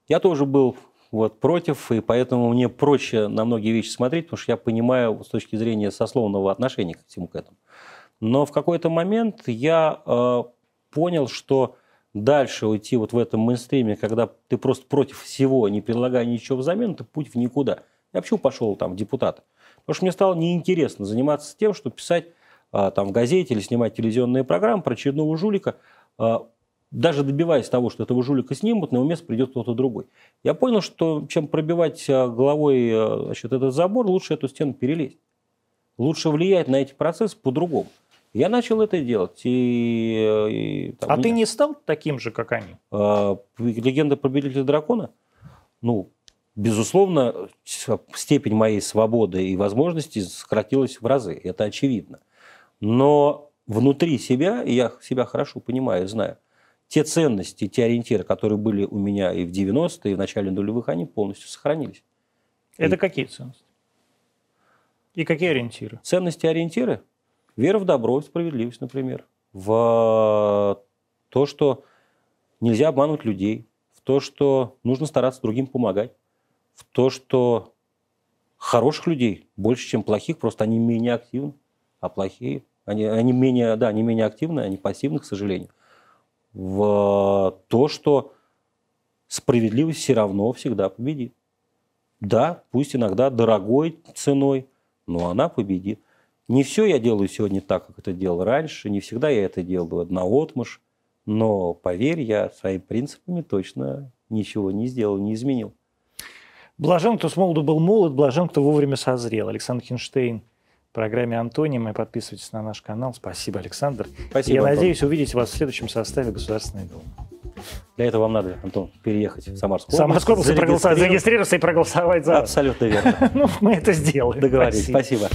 [SPEAKER 2] Я тоже был вот, против, и поэтому мне проще на многие вещи смотреть, потому что я понимаю с точки зрения сословного отношения к всему к этому. Но в какой-то момент я э, понял, что дальше уйти вот в этом мейнстриме, когда ты просто против всего, не предлагая ничего взамен, это путь в никуда. Я почему пошел там в депутаты? Потому что мне стало неинтересно заниматься тем, что писать а, там в газете или снимать телевизионные программы про очередного жулика, а, даже добиваясь того, что этого жулика снимут, на его место придет кто-то другой. Я понял, что чем пробивать а, головой а, значит, этот забор, лучше эту стену перелезть. Лучше влиять на эти процессы по-другому. Я начал это делать. И, и, там,
[SPEAKER 1] А
[SPEAKER 2] меня-
[SPEAKER 1] ты не стал таким же, как они?
[SPEAKER 2] а, Легенда победителя дракона? Ну, безусловно, степень моей свободы и возможностей сократилась в разы. Это очевидно. Но внутри себя, и я себя хорошо понимаю, знаю, те ценности, те ориентиры, которые были у меня и в 90-е, и в начале нулевых, они полностью сохранились.
[SPEAKER 1] Это
[SPEAKER 2] И-
[SPEAKER 1] какие ценности? И какие ориентиры?
[SPEAKER 2] Ценности и ориентиры? Вера в добро и справедливость, например. В то, что нельзя обманывать людей. В то, что нужно стараться другим помогать. В то, что хороших людей больше, чем плохих, просто они менее активны. А плохие, они, они, менее, да, они менее активны, они пассивны, к сожалению. В то, что справедливость все равно всегда победит. Да, пусть иногда дорогой ценой, но она победит. Не все я делаю сегодня так, как это делал раньше, не всегда я это делаю наотмашь, но, поверь, я своими принципами точно ничего не сделал, не изменил.
[SPEAKER 1] Блажен, кто с молоду был молод, блажен, кто вовремя созрел. Александр Хинштейн программе «Антонимы». Подписывайтесь на наш канал. Спасибо, Александр.
[SPEAKER 2] Спасибо,
[SPEAKER 1] Я
[SPEAKER 2] Антон.
[SPEAKER 1] надеюсь увидеть вас в следующем составе Государственной Думы.
[SPEAKER 2] Для этого вам надо, Антон, переехать в Самарскую
[SPEAKER 1] Самарскую область и проголосовать,
[SPEAKER 2] зарегистрировать.
[SPEAKER 1] зарегистрироваться и проголосовать за.
[SPEAKER 2] Абсолютно верно.
[SPEAKER 1] Ну, мы это сделаем.
[SPEAKER 2] Договорились. Спасибо.